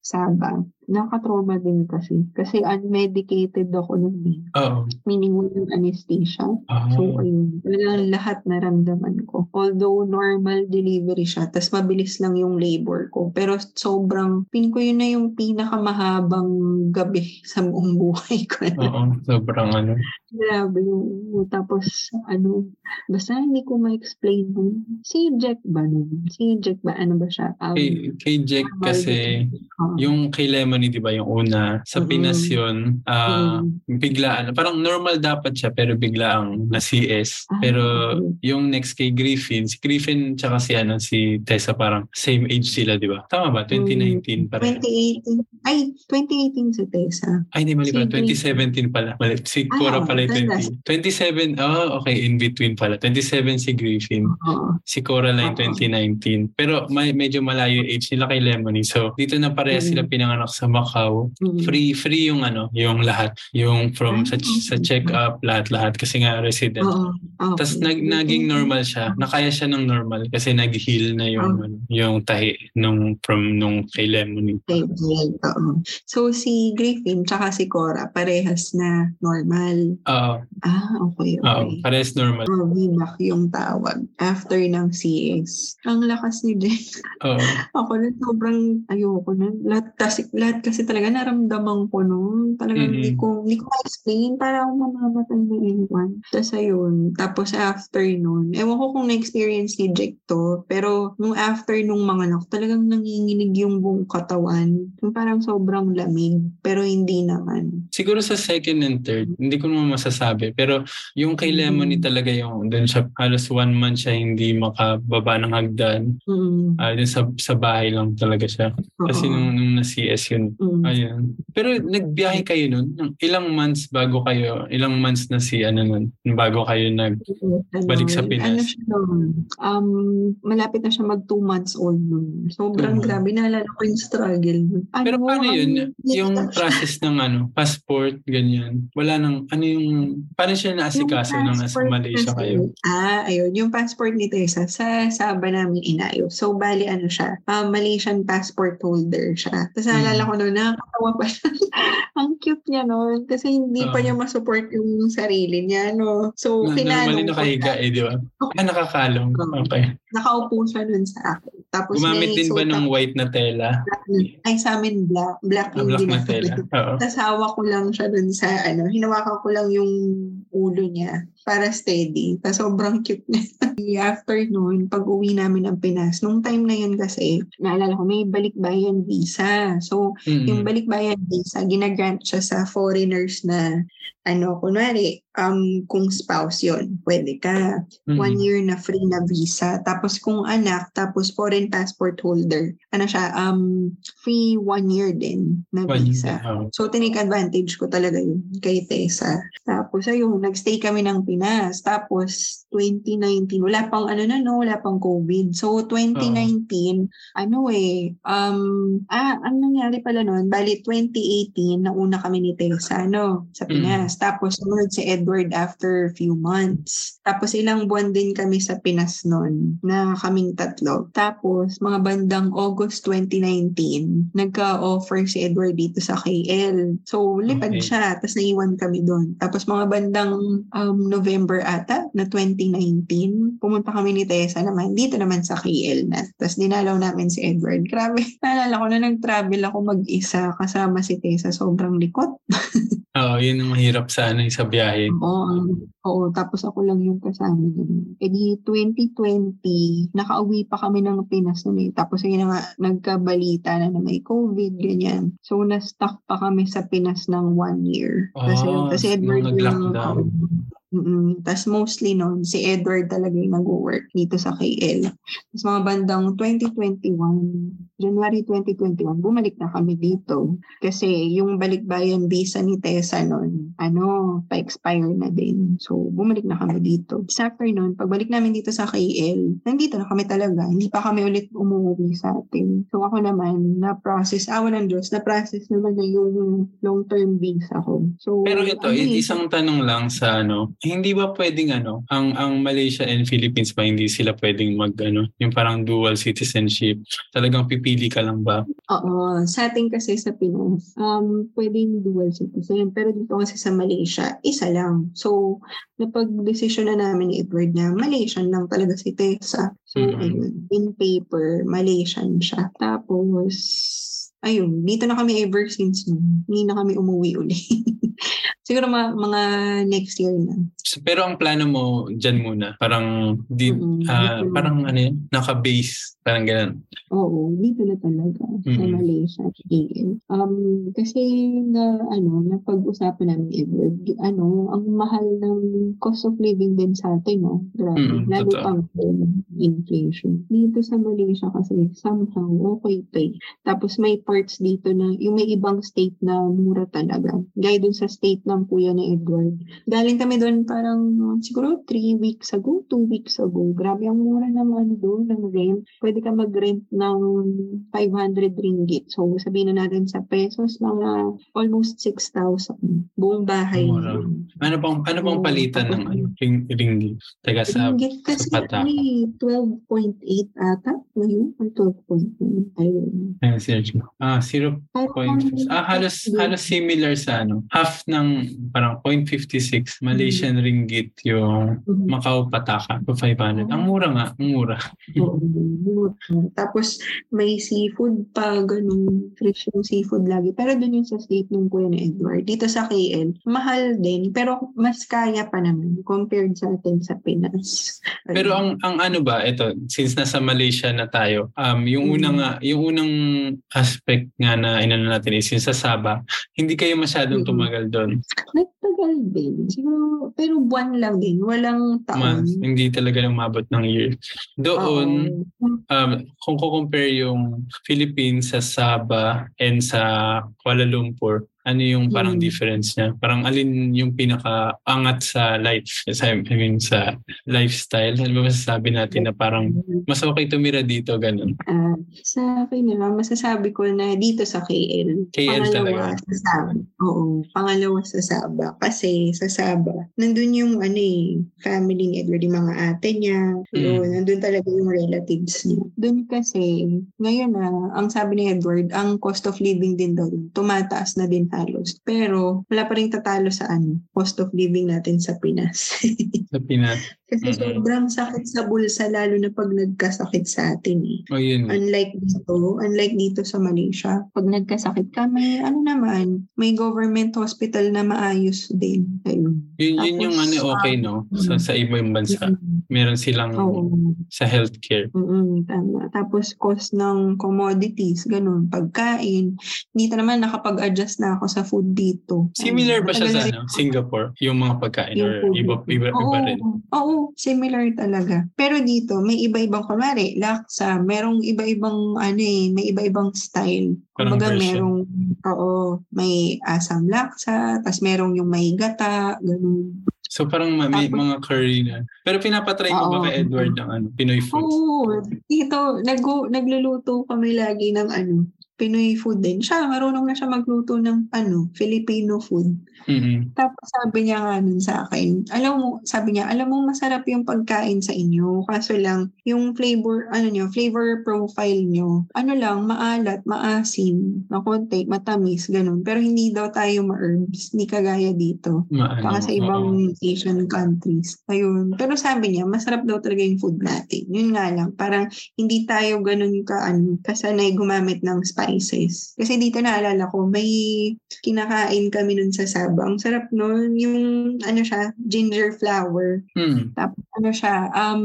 Saba, nakatrauma din kasi. Kasi unmedicated ako nun eh. Oo. Meaning walang anesthesia. Ah. So, ayun. Talagang lahat naramdaman ko. Although normal delivery siya, tas mabilis lang yung labor ko. Pero sobrang, pin ko yun na yung pinakamahabang gabi *laughs* sa buong buhay ko. Oo, sobrang ano. Grabe yung, tapos, ano, basta hindi ko ma-explain nun. Si Jack ba nun? Si Jack ba? Ano ba siya? Um, Kay, kay Jack kasi, Oo. yung kay Lemony, di ba, yung una, sa Mm-mm. Pinas yun, ah, Mm. biglaan, parang normal dapat siya, pero biglaang na CS. Ah, Pero yung next kay Griffin, si Griffin tsaka si, ano, si Tessa, parang same age sila, di ba? Tama ba? 2019 pa rin. 2018. Ay, 2018 si Tessa. Ay, hindi, mali pala. Griffin. 2017 pala. Mali. Si Ah, Cora pala yung tanda. 20. 27, oh, okay, in between pala. 27 si Griffin. Oo. Si Coraline Oo. 2019. Pero may, medyo malayo yung age nila kay Lemony. So, dito na pareha Mm. sila pinanganak sa Macau. Mm. Free free yung ano, yung lahat. Yung from sa, sa check-up, lahat-lahat. Kasi nga resident. Oo. Okay. Tapos nag, naging normal siya. Nakaya siya ng normal kasi nag-heal na yung, Ah. ano, yung tahi nung, from nung kay Lemony. Okay. Oo. So, si Griffin tsaka si Cora, parehas na normal. Oo. Ah, okay, Oo. okay. Parehas normal. Oh, VMAC yung tawag. After ng CS. Ang lakas ni Jen. Oo. *laughs* Ako na sobrang ayoko na. Lahat kasi, lahat kasi talaga naramdaman ko noon. Talagang hindi Mhm. ko, hindi ko ma-explain. Para ako mamamatay na iwan. Tapos ayun. Tapos after nun, ewan ko kung na-experience ni Jack to, pero nung after nung mga anak, talagang nanginginig yung buong katawan. Yung parang sobrang lamig, pero hindi naman. Siguro sa second and third, hindi ko naman masasabi. Pero yung kay. Lemony talaga yung dun siya, halos one month siya hindi makababa ng hagdan. Mm. Ah, dun sa, sa bahay lang talaga siya. Kasi nung, nung na-CS yun. Mm. Ayun. Pero nagbiyahe kayo nun? Ng Ilang months bago kayo, ilang months na si ano nun, bago kayo nag... Balik sa Ano, Pinas. Ano siya nun? Um, malapit na siya mag two months old nun. Sobrang Mhm. grabe. Naalala ko yung struggle. nun. Ano, Pero paano yun? Yung process ng ano, passport, ganyan. Wala nang, ano yung, paano siya naasikaso nung nasa Malaysia kayo? Ah, ayun. Yung passport ni Tessa, sa Sabah namin inayo. So, bali ano siya, ah, Malaysian passport holder siya. Tapos naalala Mm. ko noon, nakakatawa pa siya. *laughs* Ang cute niya noon. Kasi hindi pa Ah. niya masupport yung sarili niya, no? So, Na, normally kinanong ko nakahiga eh, di ba? Ah, nakakalong. Okay. Nakaupo siya nun sa akin. Tapos Gumamit din ba ng white na tela? Ay, sa amin black. Black Ah, black na tela. Tapos hawak ko lang siya dun sa ano, hinawakan ko lang yung ulo niya para steady. Tapos sobrang cute niya. *laughs* After noon, pag uwi namin ng Pinas, nung time na yun kasi, naalala ko, may balikbayan visa. So, Mm-mm. yung balikbayan visa, ginagrant siya sa foreigners na, ano, kunwari, um, kung spouse yon pwede ka. Mm-mm. One year na free na visa. Tapos kung anak, tapos foreign passport holder, ano siya, um, free one year din na One year. visa. Oo. So, tinake advantage ko talaga yun kay Tessa. Tapos, ayun, nagstay kami ng Pinas. Tapos, 2019, wala pang ano na, no? Wala pang COVID. So, 2019, ano eh, um, ah, ang nangyari pala noon, bali 2018, nauna kami ni Tessa, no? Sa Pinas. Tapos, sumunod si Edward after few months. Tapos, ilang buwan din kami sa Pinas noon, na kaming tatlo. Tapos, mga bandang August 2019, nagka-offer si Edward dito sa KL. So, lipad Okay. siya. Tapos, naiwan kami doon. Tapos, mga bandang um, November ata, na 2019, pumunta kami ni Tessa naman, dito naman sa KL na. Tapos, dinalaw namin si Edward. Grabe. *laughs* Naalala ko na nag-travel ako mag-isa kasama si Tessa. Sobrang likot. *laughs* Oo, yun ang mahirap sa ano, sa biyahe. Oo, oo, tapos ako lang yung kasama niya. E di 2020, nakauwi pa kami ng Pinas nun eh. Tapos yun nga, nagkabalita na na may COVID, ganyan. So, na-stuck pa kami sa Pinas ng one year. Kasi, Oh, kasi Edward nag-lockdown. Mm Tapos mostly noon, si Edward talaga yung nag-work dito sa KL. Tapos mga bandang 2021, January 2021, bumalik na kami dito. Kasi yung balikbayan visa ni Tessa noon, ano, pa-expire na din. So, bumalik na kami dito. Tapos after noon, pagbalik namin dito sa KL, nandito na kami talaga. Hindi pa kami ulit umuwi sa atin. So, ako naman, na-process, awa ng Diyos, na-process naman na yung long-term visa ko. So, Pero ito, ano eh, isang tanong lang sa ano, hindi ba pwedeng ano, ang ang Malaysia and Philippines ba hindi sila pwedeng mag ano, yung parang dual citizenship? Talagang pipili ka lang ba? Oo, sa atin kasi sa Pinas, um, pwedeng dual citizen. Pero dito kasi sa Malaysia, isa lang. So, napag-desisyon na namin ni Edward na Malaysian lang talaga si Tessa. So, Mhm. ayun, in paper, Malaysian siya. Tapos, ayun, dito na kami ever since. Hindi na kami umuwi uli. *laughs* Siguro mga, mga next year na. So, pero ang plano mo dyan muna, parang di, na. parang ano yun, naka-base, parang ganun. Oo, dito na talaga sa Mm. Malaysia. Um, kasi na, ano, napag-usapan namin Edward, ano, ang mahal ng cost of living din sa atin, no? Grabe. Mm, Lalo totoo. pang inflation. Dito sa Malaysia kasi somehow okay pa eh. Tapos may parts dito na, yung may ibang state na mura talaga. Gaya dun sa state ng kuya ni Edward. Galing kami doon parang uh, siguro 3 weeks ago, 2 weeks ago. Grabe ang mura ng ano doon, ng rent. Pwede ka mag-rent ng 500 ringgit. So sabihin na natin sa pesos, mga almost 6,000. Buong bahay. Mura. Ano bang ano bang Oo, palitan ng tapos- ano, ring, ringgit? Teka sa Ringgit kasi sa eh, 12.8 ata ngayon or 12.9. Ayun. Ayun. Ah, 0. Parang, Ah, halos halos similar sa ano. Half ng parang 0.56 Malaysian ringgit yung Mhm. Macau Pataka to 500. Ang mura nga, ang mura. Mura. Tapos may seafood pa, ganun. Fresh yung seafood lagi. Pero dun yung sa state ng kuya ni Edward. Dito sa KL, mahal din. Pero mas kaya pa naman compared sa atin sa Pinas. Pero ang ang ano ba, ito, since nasa Malaysia na tayo, um, yung Mhm. unang yung unang aspect nga na inano natin is yung sa Sabah, hindi kayo masyadong Mhm. tumagal doon. Nagtagal din. Siguro, pero buwan lang din. Walang taon. Mas, hindi talaga umabot ng year. Doon, Oo. um, kung ko-compare yung Philippines sa Sabah and sa Kuala Lumpur, ano yung parang Hmm. difference niya? Parang alin yung pinaka-angat sa life? *laughs* Sa, I mean, sa lifestyle? Ano ba masasabi natin na parang mas okay tumira dito, ganun? Ah, sa akin naman, masasabi ko na dito sa KL. KL pangalawa talaga? sa Sabah. Oo, pangalawa sa Sabah. Kasi sa Sabah, nandun yung ano eh, family ni Edward, yung mga ate niya. Mm. Yun, nandun talaga yung relatives niya. Doon kasi, ngayon na, ang sabi ni Edward, ang cost of living din daw, dun, tumataas na din halos. Pero, wala pa rin tatalo sa ano, cost of living natin sa Pinas. Sa Pinas? Kasi Mm-mm. sobrang sakit sa bulsa, lalo na pag nagkasakit sa atin eh. O yun. Unlike dito, unlike dito sa Malaysia, pag nagkasakit ka, may ano naman, may government hospital na maayos din. Ayun. Yun, yun yung Tapos, ano okay, no? Sa, sa ibang bansa. Meron silang Oo. sa healthcare. Mm-mm, tama. Tapos cost ng commodities, ganun, pagkain. Dito naman nakapag-adjust na ako sa food dito. Similar ba siya sa ano, Singapore? Yung mga pagkain yung or food iba, dito. iba, Oo, iba rin? Oo, similar talaga. Pero dito, may iba-ibang, kunwari, laksa, merong iba-ibang, ano eh, may iba-ibang style. Kumbaga, merong, oo, may asam laksa, tas merong yung may gata, ganun. So parang ma- may Tapos- mga curry na. Pero pinapatry mo ba kay Edward ng ano, Pinoy foods? Oo, dito, nag nagluluto kami lagi ng ano, Pinoy food din. Siya, marunong na siya magluto ng ano, Filipino food. Mhm. Tapos sabi niya nga nun sa akin, alam mo, sabi niya, alam mo masarap yung pagkain sa inyo. Kaso lang, yung flavor, ano niyo, flavor profile niyo, ano lang, maalat, maasim, na konti, matamis, ganun. Pero hindi daw tayo ma-herbs, hindi kagaya dito. Maano, Baka sa ibang Asian countries. Ayun. Pero sabi niya, masarap daw talaga yung food natin. Yun nga lang, parang hindi tayo ganun ka, ano, kasanay gumamit ng spices. Kasi dito naalala ko, may kinakain kami nun sa Sabah. Ang sarap nun, yung, ano siya, ginger flower. Hmm. Tapos ano siya, um,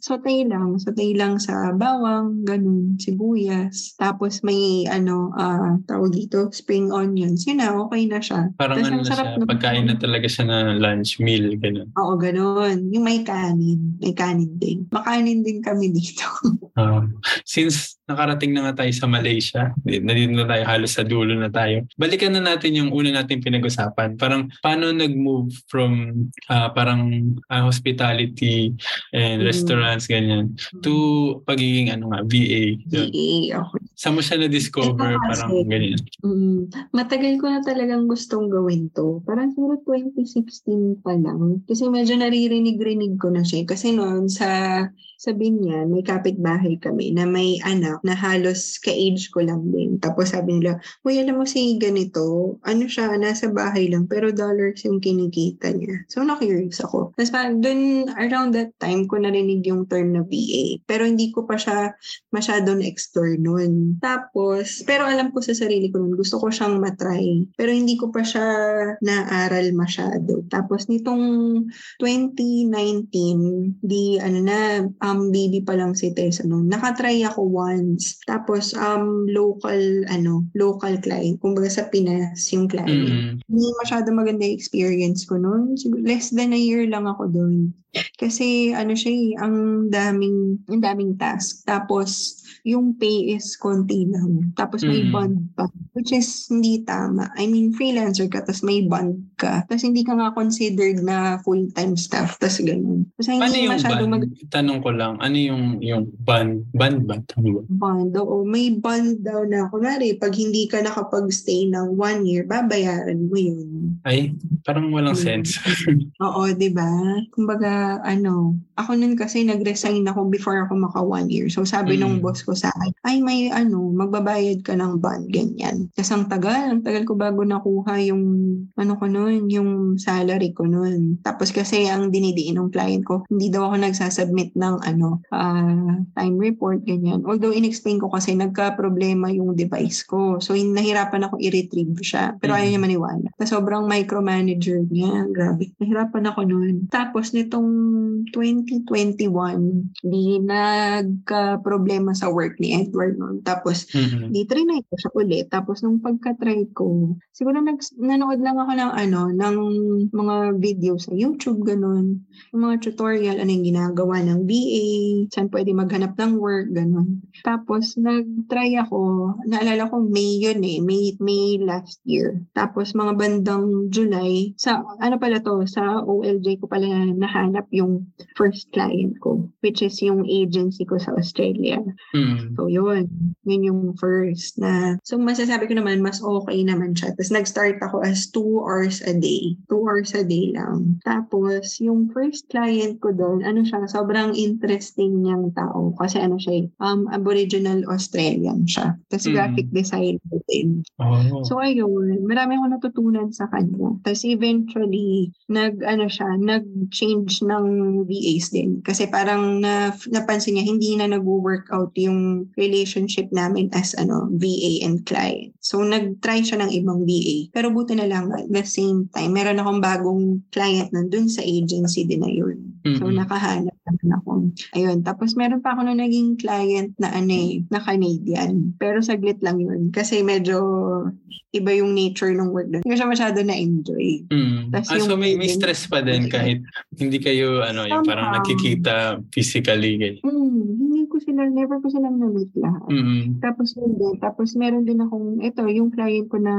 saute lang. Saute lang sa bawang, ganun, sibuyas. Tapos may, ano, ah tawag dito, spring onions. Yun na, okay na siya. Parang Tas ano ang na sarap siya, nun. pagkain na talaga siya na lunch meal, ganun. Oo, ganun. Yung may kanin. May kanin din. Makanin din kami dito. Ah, since nakarating na nga tayo sa Malaysia, nandito na tayo halos sa dulo na tayo. Balikan na natin yung una nating pinag-usapan. Parang paano nag-move from ah, parang ah, hospitality and Mm. restaurants ganyan to pagiging ano nga VA. Yun. VA ako. Saan mo siya na-discover Ito kasi- parang ganyan? Mm, matagal ko na talagang gustong gawin to. Parang siguro 2016 pa lang. Kasi medyo naririnig-rinig ko na siya. Kasi noon sa sa Binyan, may kapitbahay kami na may anak na halos ka-age ko lang din. Tapos sabi nila, Uy, alam mo si ganito, ano siya, nasa bahay lang, pero dollars yung kinikita niya. So, na-curious ako. Tapos parang dun, around that time ko narinig yung term na VA. Pero hindi ko pa siya masyado na-explore nun. Tapos, pero alam ko sa sarili ko nun, gusto ko siyang matry. Pero hindi ko pa siya naaral masyado. Tapos, nitong 2019, di, ano na, um, baby pa lang si Tessa noon. Nakatry ako once. Tapos, um, local, ano, local client. Kumbaga sa Pinas, yung client Mm. hindi masyado maganda yung experience ko noon. Less than a year lang ako doon. Kasi ano siya eh, ang daming, ang daming task. Tapos, yung pay is konti lang. Tapos may Mm. bond pa. Which is hindi tama. I mean, freelancer ka, tapos may bond ka. Tapos hindi ka nga considered na full-time staff. Tapos ganun. Ano hindi yung masyado band? mag Tanong ko lang, ano yung yung band? Band ba? Ba? bond. Oo, may bond daw na. Kunwari, pag hindi ka nakapag-stay ng one year, babayaran mo yun. Ay, parang walang Mm. sense. *laughs* Oo, 'di ba? Kumbaga, ano, ako nun kasi nag-resign ako before ako maka one year. So sabi Mm. nung boss ko sa akin, ay may ano, magbabayad ka ng bond, ganyan. Kasi ang tagal, ang tagal ko bago nakuha yung, ano ko nun, yung salary ko nun. Tapos kasi ang dinidiin ng client ko, hindi daw ako nagsasubmit ng ano, ah, time report, ganyan. Although in-explain ko kasi nagka-problema yung device ko. So nahirapan ako i-retrieve siya. Pero Mm. ayaw niya maniwala. Na sobrang micromanager niya. Grabe. Nahirapan ako noon. Tapos nitong 2021, di nagka-problema sa work ni Edward noon. Tapos, Mhm. di trinay ko siya ulit. Tapos, nung pagka-try ko, siguro nag, nanood lang ako ng ano, ng mga video sa YouTube, ganun. Yung mga tutorial, ano yung ginagawa ng VA, saan pwede maghanap ng work, ganun. Tapos, nag-try ako, naalala ko May yun eh, May, May last year. Tapos, mga bandang July, sa, ano pala to, sa OLJ ko pala nahanap yung first client ko, which is yung agency ko sa Australia. Mhm. So, yun. Yun yung first na... So, masasabi ko naman, mas okay naman siya. Tapos, nag-start ako as two hours a day. Two hours a day lang. Tapos, yung first client ko doon, ano siya, sobrang interesting niyang tao. Kasi ano siya, um, Aboriginal Australian siya. Tapos, Mm. graphic designer din. Oh. So ayun, marami akong natutunan sa kanya. Tapos eventually, nag, ano siya, nag-change ng VAs din. Kasi parang na, napansin niya, hindi na nag-work out yung relationship namin as ano VA and client. So nag-try siya ng ibang VA. Pero buti na lang, at the same time, meron akong bagong client nandun sa agency din na yun. So Mhm. nakahanap naman ako. Ayun. Tapos meron pa ako na naging client na ano eh, na Canadian. Pero saglit lang yun. Kasi medyo iba yung nature ng work doon. Hindi ko siya masyado na-enjoy. Mm. Tas Ah, so may, may stress pa din kahit hindi kayo ano, yung parang nakikita physically. Ganyan. Hmm, hindi ko sila, never ko silang na-meet lahat. Mm. Tapos yun din. Tapos meron din akong, ito, yung client ko na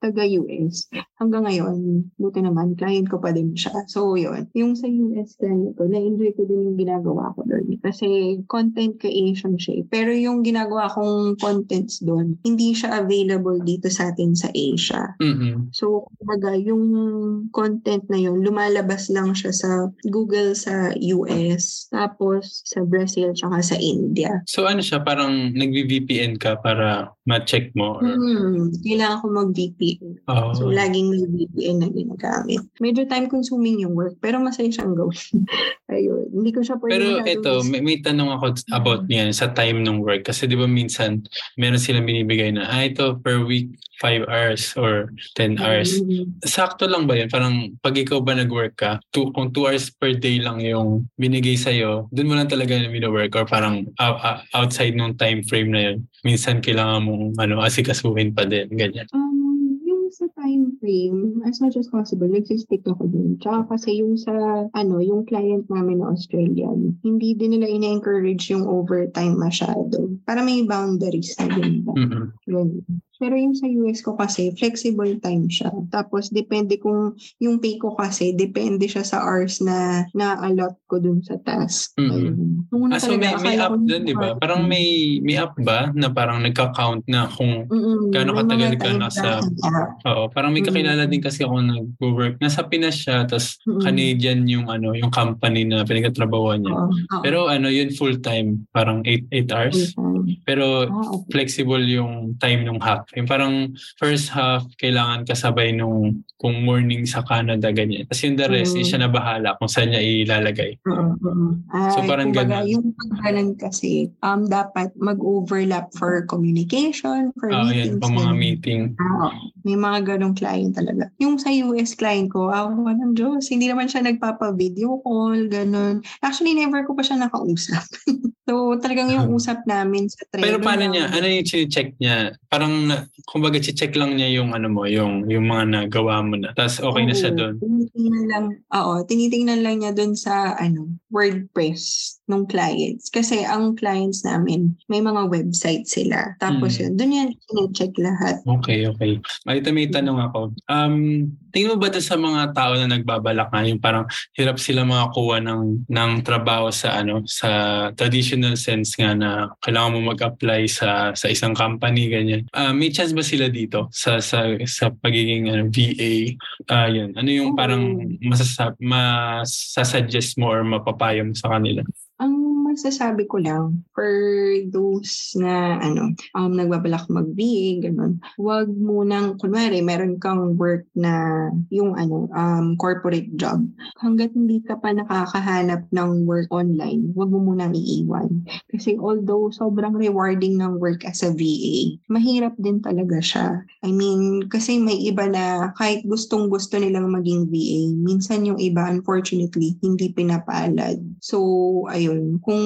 taga-US. Hanggang ngayon, buti naman, client ko pa din siya. So yun. Yung sa US client ko, na-enjoy ko din yung ginagawa ko doon. Kasi content creation siya. eh. Pero yung ginagawa kong contents doon, hindi siya available dito sa atin sa Asia. Mm-mm. So, kumbaga, yung content na yun, lumalabas lang siya sa Google sa US, tapos sa Brazil, tsaka sa India. So ano siya, parang nag-VPN ka para ma-check mo? Or, Hmm, kailangan ko mag-VPN. oh. So, laging may VPN na ginagamit. Medyo time-consuming yung work, pero masaya siyang gawin. *laughs* Ayun. Hindi ko siya pwede Pero ito, may, may tanong ako about niyan sa time ng work. Kasi di ba minsan, meron silang binibigay na, ah, ito per week, 5 hours or 10 hours. Mm, Sakto lang ba yun? Parang pag ikaw ba nag-work ka, two, kung 2 hours per day lang yung binigay sa'yo, dun mo lang talaga na work or parang ou- ou- outside nung time frame na yun. Minsan kailangan mong ano, asikasuhin pa din. Ganyan. Um, yung sa time frame, as much as possible, nagsistick ako dun. Tsaka kasi yung sa, ano, yung client namin na Australian, hindi din nila ina-encourage yung overtime masyado. Para may boundaries na din ba? Ganun. Pero yung sa US ko kasi, flexible time siya. Tapos, depende kung, yung pay ko kasi, depende siya sa hours na na-allot ko dun sa task. Mhm. Ayun. Ah, so may, may ko dun, di ba? Parang may, may app ba na parang nagka-count na kung gaano May katagal ka nasa-. Oo, parang may kakilala din kasi ako nag-work. Nasa Pinas siya, tapos Mm. Canadian yung ano, yung company na pinagtatrabahuan niya. Oo. Oo. Pero ano, yun full-time, parang 8 8 hours. Full-time. Pero Ah, okay. flexible yung time nung half. Yung parang first half, kailangan kasabay nung kung morning sa Canada, ganyan. Tapos yung the rest, Mm. siya na bahala kung saan niya ilalagay. Oo. Ay, So, parang ganun. Yung paggalan kasi, um, dapat mag-overlap for communication, for Ah, meetings. yan, pang mga meeting. Oo. May mga ganong client talaga. Yung sa US client ko, ako oh, ng Diyos, hindi naman siya nagpapa-video call, ganun. Actually, never ko pa siya nakausap. *laughs* so, talagang yung *laughs* usap namin sa training. Pero paano niya? Ano yung check niya? Parang, na, kumbaga, check lang niya yung ano mo, yung, yung mga nagawa mo na. Tapos okay na siya Oo, doon. Tinitingnan lang, oo, tinitingnan lang niya doon sa ano, WordPress ng clients. Kasi ang clients namin, may mga website sila. Tapos Mm. yun, doon yan check lahat. Okay, okay. Malita may tanong ako. Um, tingin mo ba doon sa mga tao na nagbabalak nga, yung parang hirap sila makakuha ng, ng trabaho sa ano sa traditional sense nga na kailangan mo mag-apply sa sa isang company ganyan. Ah, may chance ba sila dito sa sa sa pagiging ano, VA? Ah, yun. Ano yung Oo. parang masasab masasuggest mo or mapapayo mo sa kanila? Ang masasabi ko lang for those na ano, um, nagbabalak mag-VA, ganun, wag munang, kunwari, meron kang work na yung ano, um, corporate job. Hanggat hindi ka pa nakakahanap ng work online, wag mo munang iiwan. Kasi although sobrang rewarding ng work as a VA, mahirap din talaga siya. I mean, kasi may iba na kahit gustong-gusto nilang maging VA, minsan yung iba, unfortunately, hindi pinapalad. So, ayun, kung,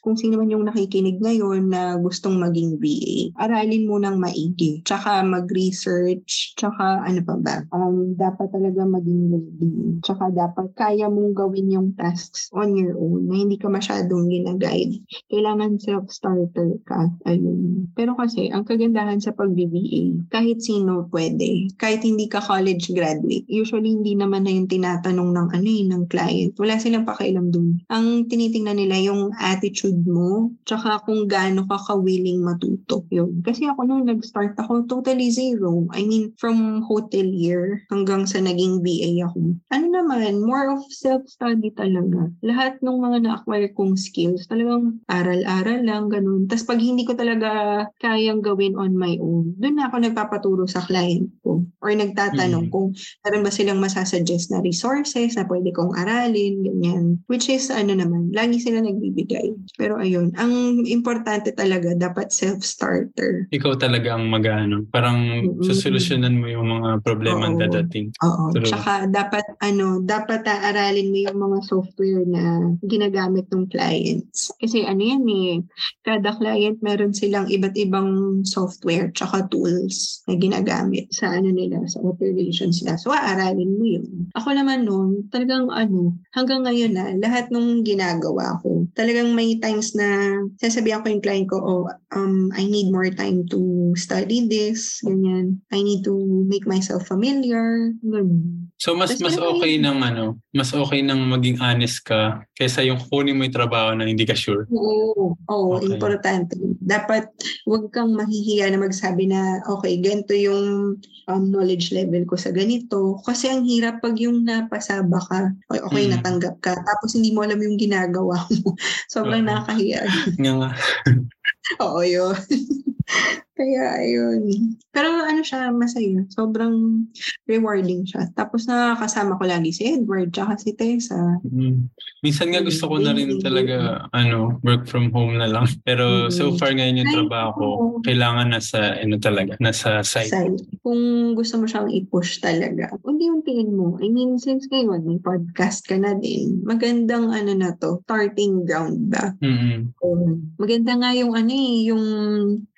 kung sino man yung nakikinig ngayon na gustong maging VA, aralin mo ng maigi. Tsaka mag-research, tsaka ano pa ba, um, dapat talaga maging ready. Tsaka dapat kaya mong gawin yung tasks on your own na hindi ka masyadong ginaguide. Kailangan self-starter ka. Ayun. Pero kasi, ang kagandahan sa pag-BBA, kahit sino pwede. Kahit hindi ka college graduate. Usually, hindi naman na yung tinatanong ng ano eh, ng client. Wala silang pakialam dun. Ang tinitingnan nila yung attitude mo, tsaka kung gaano ka ka-willing matuto. Yun. Kasi ako nung nag-start ako, totally zero. I mean, from hotelier hanggang sa naging VA ako. Ano naman, more of self-study talaga. Lahat ng mga na-acquire kong skills, talagang aral-aral lang, ganun. Tapos pag hindi ko talaga kayang gawin on my own, doon na ako nagpapaturo sa client ko. Or nagtatanong mm. kung meron ba silang masasuggest na resources na pwede kong aralin, ganyan. Which is, ano naman, lagi sila nagbibigay. Pero ayun, ang importante talaga, dapat self-starter. Ikaw talaga ang mag-ano, parang mm-hmm. susolusyonan mo yung mga problema na dadating. Oo. True. Tsaka dapat, ano, dapat aaralin mo yung mga software na ginagamit ng clients. Kasi ano yan eh, kada client meron silang iba't ibang software tsaka tools na ginagamit sa ano nila, sa operations nila. So, aaralin mo yun. Ako naman noon, talagang ano, hanggang ngayon na, lahat nung ginagawa ko, talagang may times na sasabihan ko yung client ko, oh, um, I need more time to study this, ganyan. I need to make myself familiar, ganyan. So mas mas okay nang ano, mas okay nang maging honest ka kaysa yung kunin mo yung trabaho na hindi ka sure. Oo, oo okay. importante. Dapat wag kang mahihiya na magsabi na okay, ganito yung um, knowledge level ko sa ganito. Kasi ang hirap pag yung napasaba ka, okay, okay mm. natanggap ka, tapos hindi mo alam yung ginagawa mo. *laughs* Sobrang uh-huh. nakakahiya. Nga nga. *laughs* oo, yun. *laughs* *laughs* Kaya, ayun. Pero ano siya, masaya. Sobrang rewarding siya. Tapos nakakasama ko lagi si Edward, tsaka si Tessa. Mm. Minsan nga gusto ko na rin talaga, ano, work from home na lang. Pero mm. so far ngayon yung trabaho ko, kailangan nasa, ano talaga, nasa site. site. Kung gusto mo siyang i-push talaga, unti-untiin mo. I mean, since ngayon, may podcast ka na din, magandang ano na to, starting ground ba? Mm-hmm. Um, maganda nga yung ano eh, yung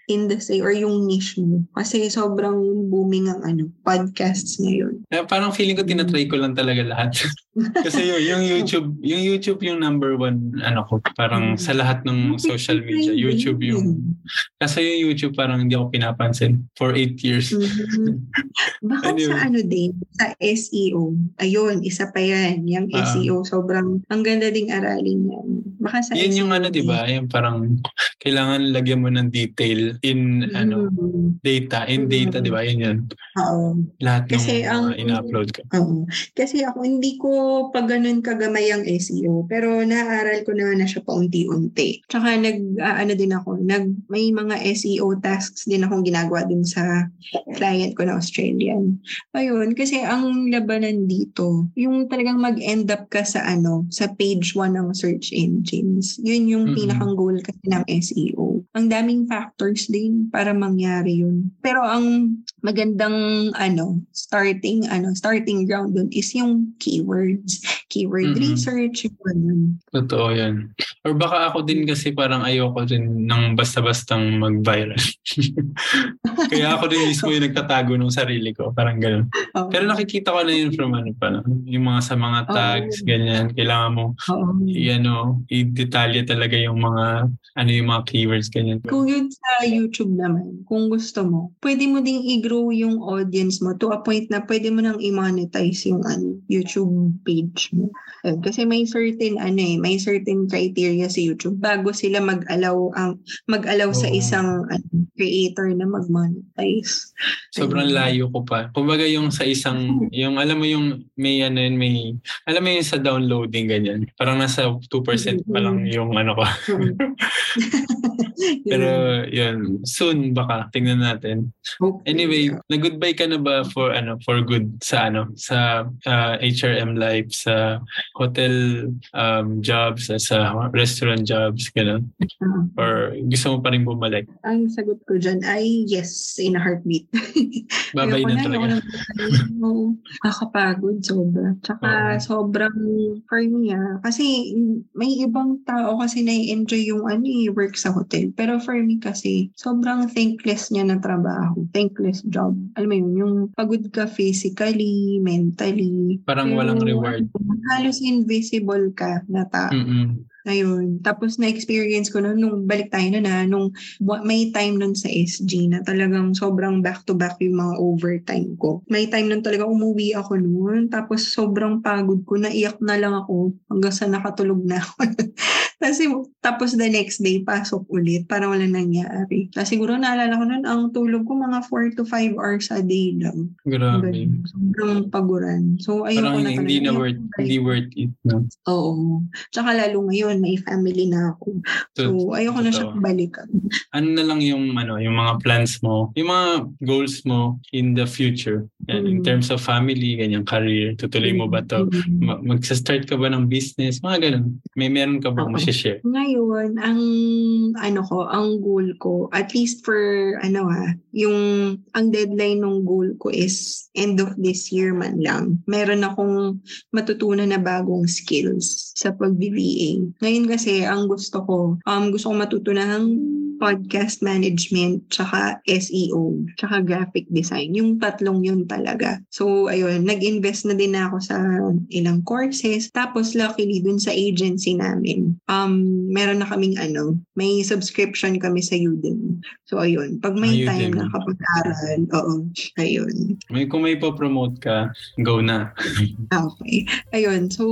industry or yung niche mo? Kasi sobrang booming ang ano, podcasts ngayon. Eh, parang feeling ko tinatry ko lang talaga lahat. *laughs* Kasi yung, yung *laughs* YouTube, yung YouTube yung number one ano ko, parang mm. sa lahat ng social media, YouTube yung kasi yung YouTube parang hindi ako pinapansin for eight years. Mm-hmm. *laughs* Baka anyway. sa ano din, sa SEO. Ayun, isa pa yan, yung uh, ah. SEO sobrang ang ganda ding aralin yan. Baka sa Yan SEO yung ano, 'di ba? Yung parang kailangan lagyan mo ng detail in mm-hmm. ano data, in data, mm-hmm. 'di ba? Yun yun. Oo. Lahat kasi ng ang, ina-upload ka. Oo. Kasi ako hindi ko pa ganun kagamay ang SEO, pero naaral ko naman na siya paunti-unti. Tsaka nag, uh, ano din ako, nag, may mga SEO tasks din akong ginagawa din sa client ko na Australian. Ayun, kasi ang labanan dito, yung talagang mag-end up ka sa ano, sa page 1 ng search engines. Yun yung mm-hmm. pinakang goal kasi ng SEO. Ang daming factors din para mangyari yun. Pero ang magandang ano, starting ano, starting ground dun is yung keyword keywords, keyword mm-hmm. research, yun. Totoo yan. Or baka ako din kasi parang ayoko din ng basta-bastang mag-viral. *laughs* Kaya ako din mismo yung nagtatago ng sarili ko. Parang gano'n. Oh. Pero nakikita ko na yun from ano pa. Yung mga sa mga tags, oh. ganyan. Kailangan mo, oh. i-ano, i-detalye talaga yung mga, ano yung mga keywords ganyan. Kung yun sa YouTube naman, kung gusto mo, pwede mo ding i-grow yung audience mo to a point na pwede mo nang i-monetize yung ano, YouTube page mo. Ayun, kasi may certain ano eh, may certain criteria sa YouTube bago sila mag-allow ang mag-allow sa Oo. isang ano, creator na mag-monetize. Sobrang layo ko pa. Kumbaga yung sa isang, *laughs* yung alam mo yung may ano yun, may, alam mo yung sa downloading ganyan. Parang nasa 2% pa lang yung ano ko. *laughs* *laughs* Pero yun, soon baka tingnan natin. Anyway, nag-goodbye ka na ba for ano for good sa ano sa uh, HRM life sa hotel um, jobs sa, restaurant jobs ganun Uh, or gusto mo pa rin bumalik ang sagot ko dyan ay yes, in a heartbeat. *laughs* babay na talaga na. Oo. Nakakapagod, sobra. Tsaka Oo. sobrang, for me ah, kasi may ibang tao kasi na-enjoy yung ano eh, work sa hotel. Pero for me kasi, sobrang thankless niya na trabaho. Thankless job. Alam mo yun, yung pagod ka physically, mentally. parang walang reward Halos invisible ka na tao. Mm-mm. Ayun. Tapos na-experience ko nun, nung balik tayo na na, nung may time nun sa SG na talagang sobrang back-to-back yung mga overtime ko. May time nun talaga umuwi ako nun, tapos sobrang pagod ko, naiyak na lang ako hanggang sa nakatulog na ako. *laughs* Kasi tapos the next day, pasok ulit, para wala nangyari. Kasi siguro naalala ko nun, ang tulog ko mga 4 to 5 hours a day lang. grabe. Sobrang paguran. So, ayoko parang na hindi talaga. na Ayoko worth na hindi worth it no Oo. Tsaka lalo ngayon, may family na ako. So, ayoko na siya balikan. ano na lang yung ano yung mga plans mo yung mga goals mo in the future Yan, in Mm. terms of family ganyan career tutuloy mo ba to Mm. Ma- magsa-start ka ba ng business mga ganun may meron ka bang Oo. Share Ngayon, ang ano ko, ang goal ko, at least for ano ah, yung ang deadline ng goal ko is end of this year man lang. Meron akong matutunan na bagong skills sa pag-VA. Ngayon kasi, ang gusto ko, um, gusto ko matutunan podcast management, tsaka SEO, tsaka graphic design. Yung tatlong yun talaga. So, ayun, nag-invest na din ako sa ilang courses. Tapos, luckily, dun sa agency namin, um, meron na kaming ano, may subscription kami sa Udemy. So, ayun. Pag may Ah, time Udemy. na kapag-aral, oo, ayun. may kung may po-promote ka go na *laughs* Okay. Ayun. So,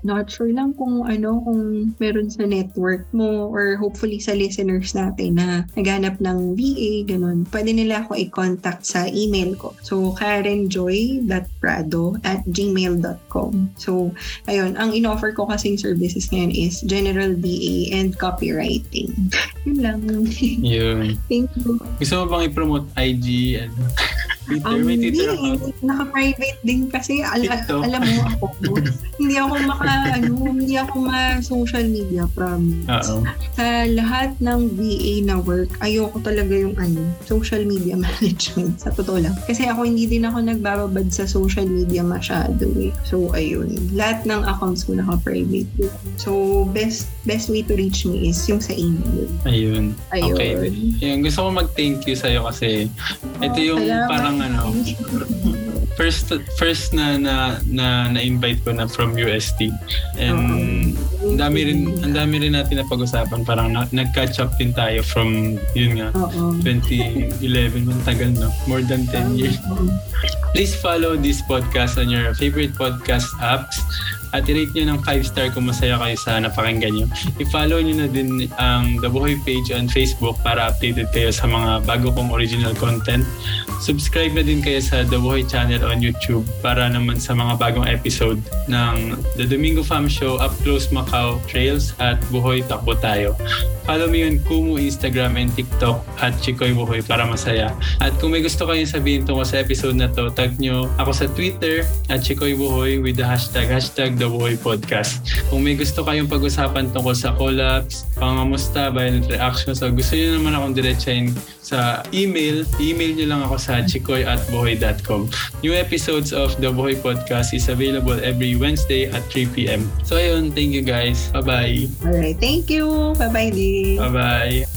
not sure lang kung ano, kung meron sa network mo or hopefully sa listeners natin na naghanap ng VA, ganun. Pwede nila ako i-contact sa email ko. So, karenjoy.prado at gmail.com. So, ayun. Ang in-offer ko kasing services ngayon is general VA and copywriting. *laughs* Yun lang. yung Thank you. gusto mo bang i-promote IG ano *laughs* Twitter may Twitter hindi, account naka-private din kasi al- TikTok. alam mo ako, *laughs* hindi ako maka, ano, hindi ako ma-social media promise. Oo. Sa lahat ng VA na work, ayoko talaga yung ano, social media *laughs* management. Sa totoo lang. Kasi ako hindi din ako nagbababad sa social media masyado eh. So, ayun. Lahat ng accounts ko naka-private. So, best best way to reach me is yung sa email. ayun Ayun. okay Ayun, gusto ko mag-thank you sa'yo kasi ito yung Salamat. parang ano first first na na na na-invite ko na from UST and ang dami rin ang dami rin natin na pag-usapan parang na, nag-catch up din tayo from yun nga Oo. 2011 ang tagal no? More than 10 years. Please follow this podcast on your favorite podcast apps at i-rate nyo ng 5 star kung masaya kayo sa napakinggan nyo. I-follow nyo na din ang The Buhay page on Facebook para updated kayo sa mga bago kong original content. Subscribe na din kayo sa The Buhay channel on YouTube para naman sa mga bagong episode ng The Domingo Fam Show, Up Close Macau, Trails at Buhay Takbo Tayo. Follow me on Kumu, Instagram, and TikTok at Chikoy Buhay para masaya. At kung may gusto kayong sabihin tungkol sa episode na to, tag nyo ako sa Twitter at Chikoy Buhay with the hashtag, hashtag The Buhay Podcast. Kung may gusto kayong pag-usapan tungkol sa collapse, pangamusta, violent reactions, o gusto nyo naman akong diretsahin sa email, email nyo lang ako sa chikoy at buhay.com. New episodes of The Buhay Podcast is available every Wednesday at 3pm. So ayun, thank you guys. Bye-bye. Alright, thank you. Bye-bye, Dee. Bye-bye.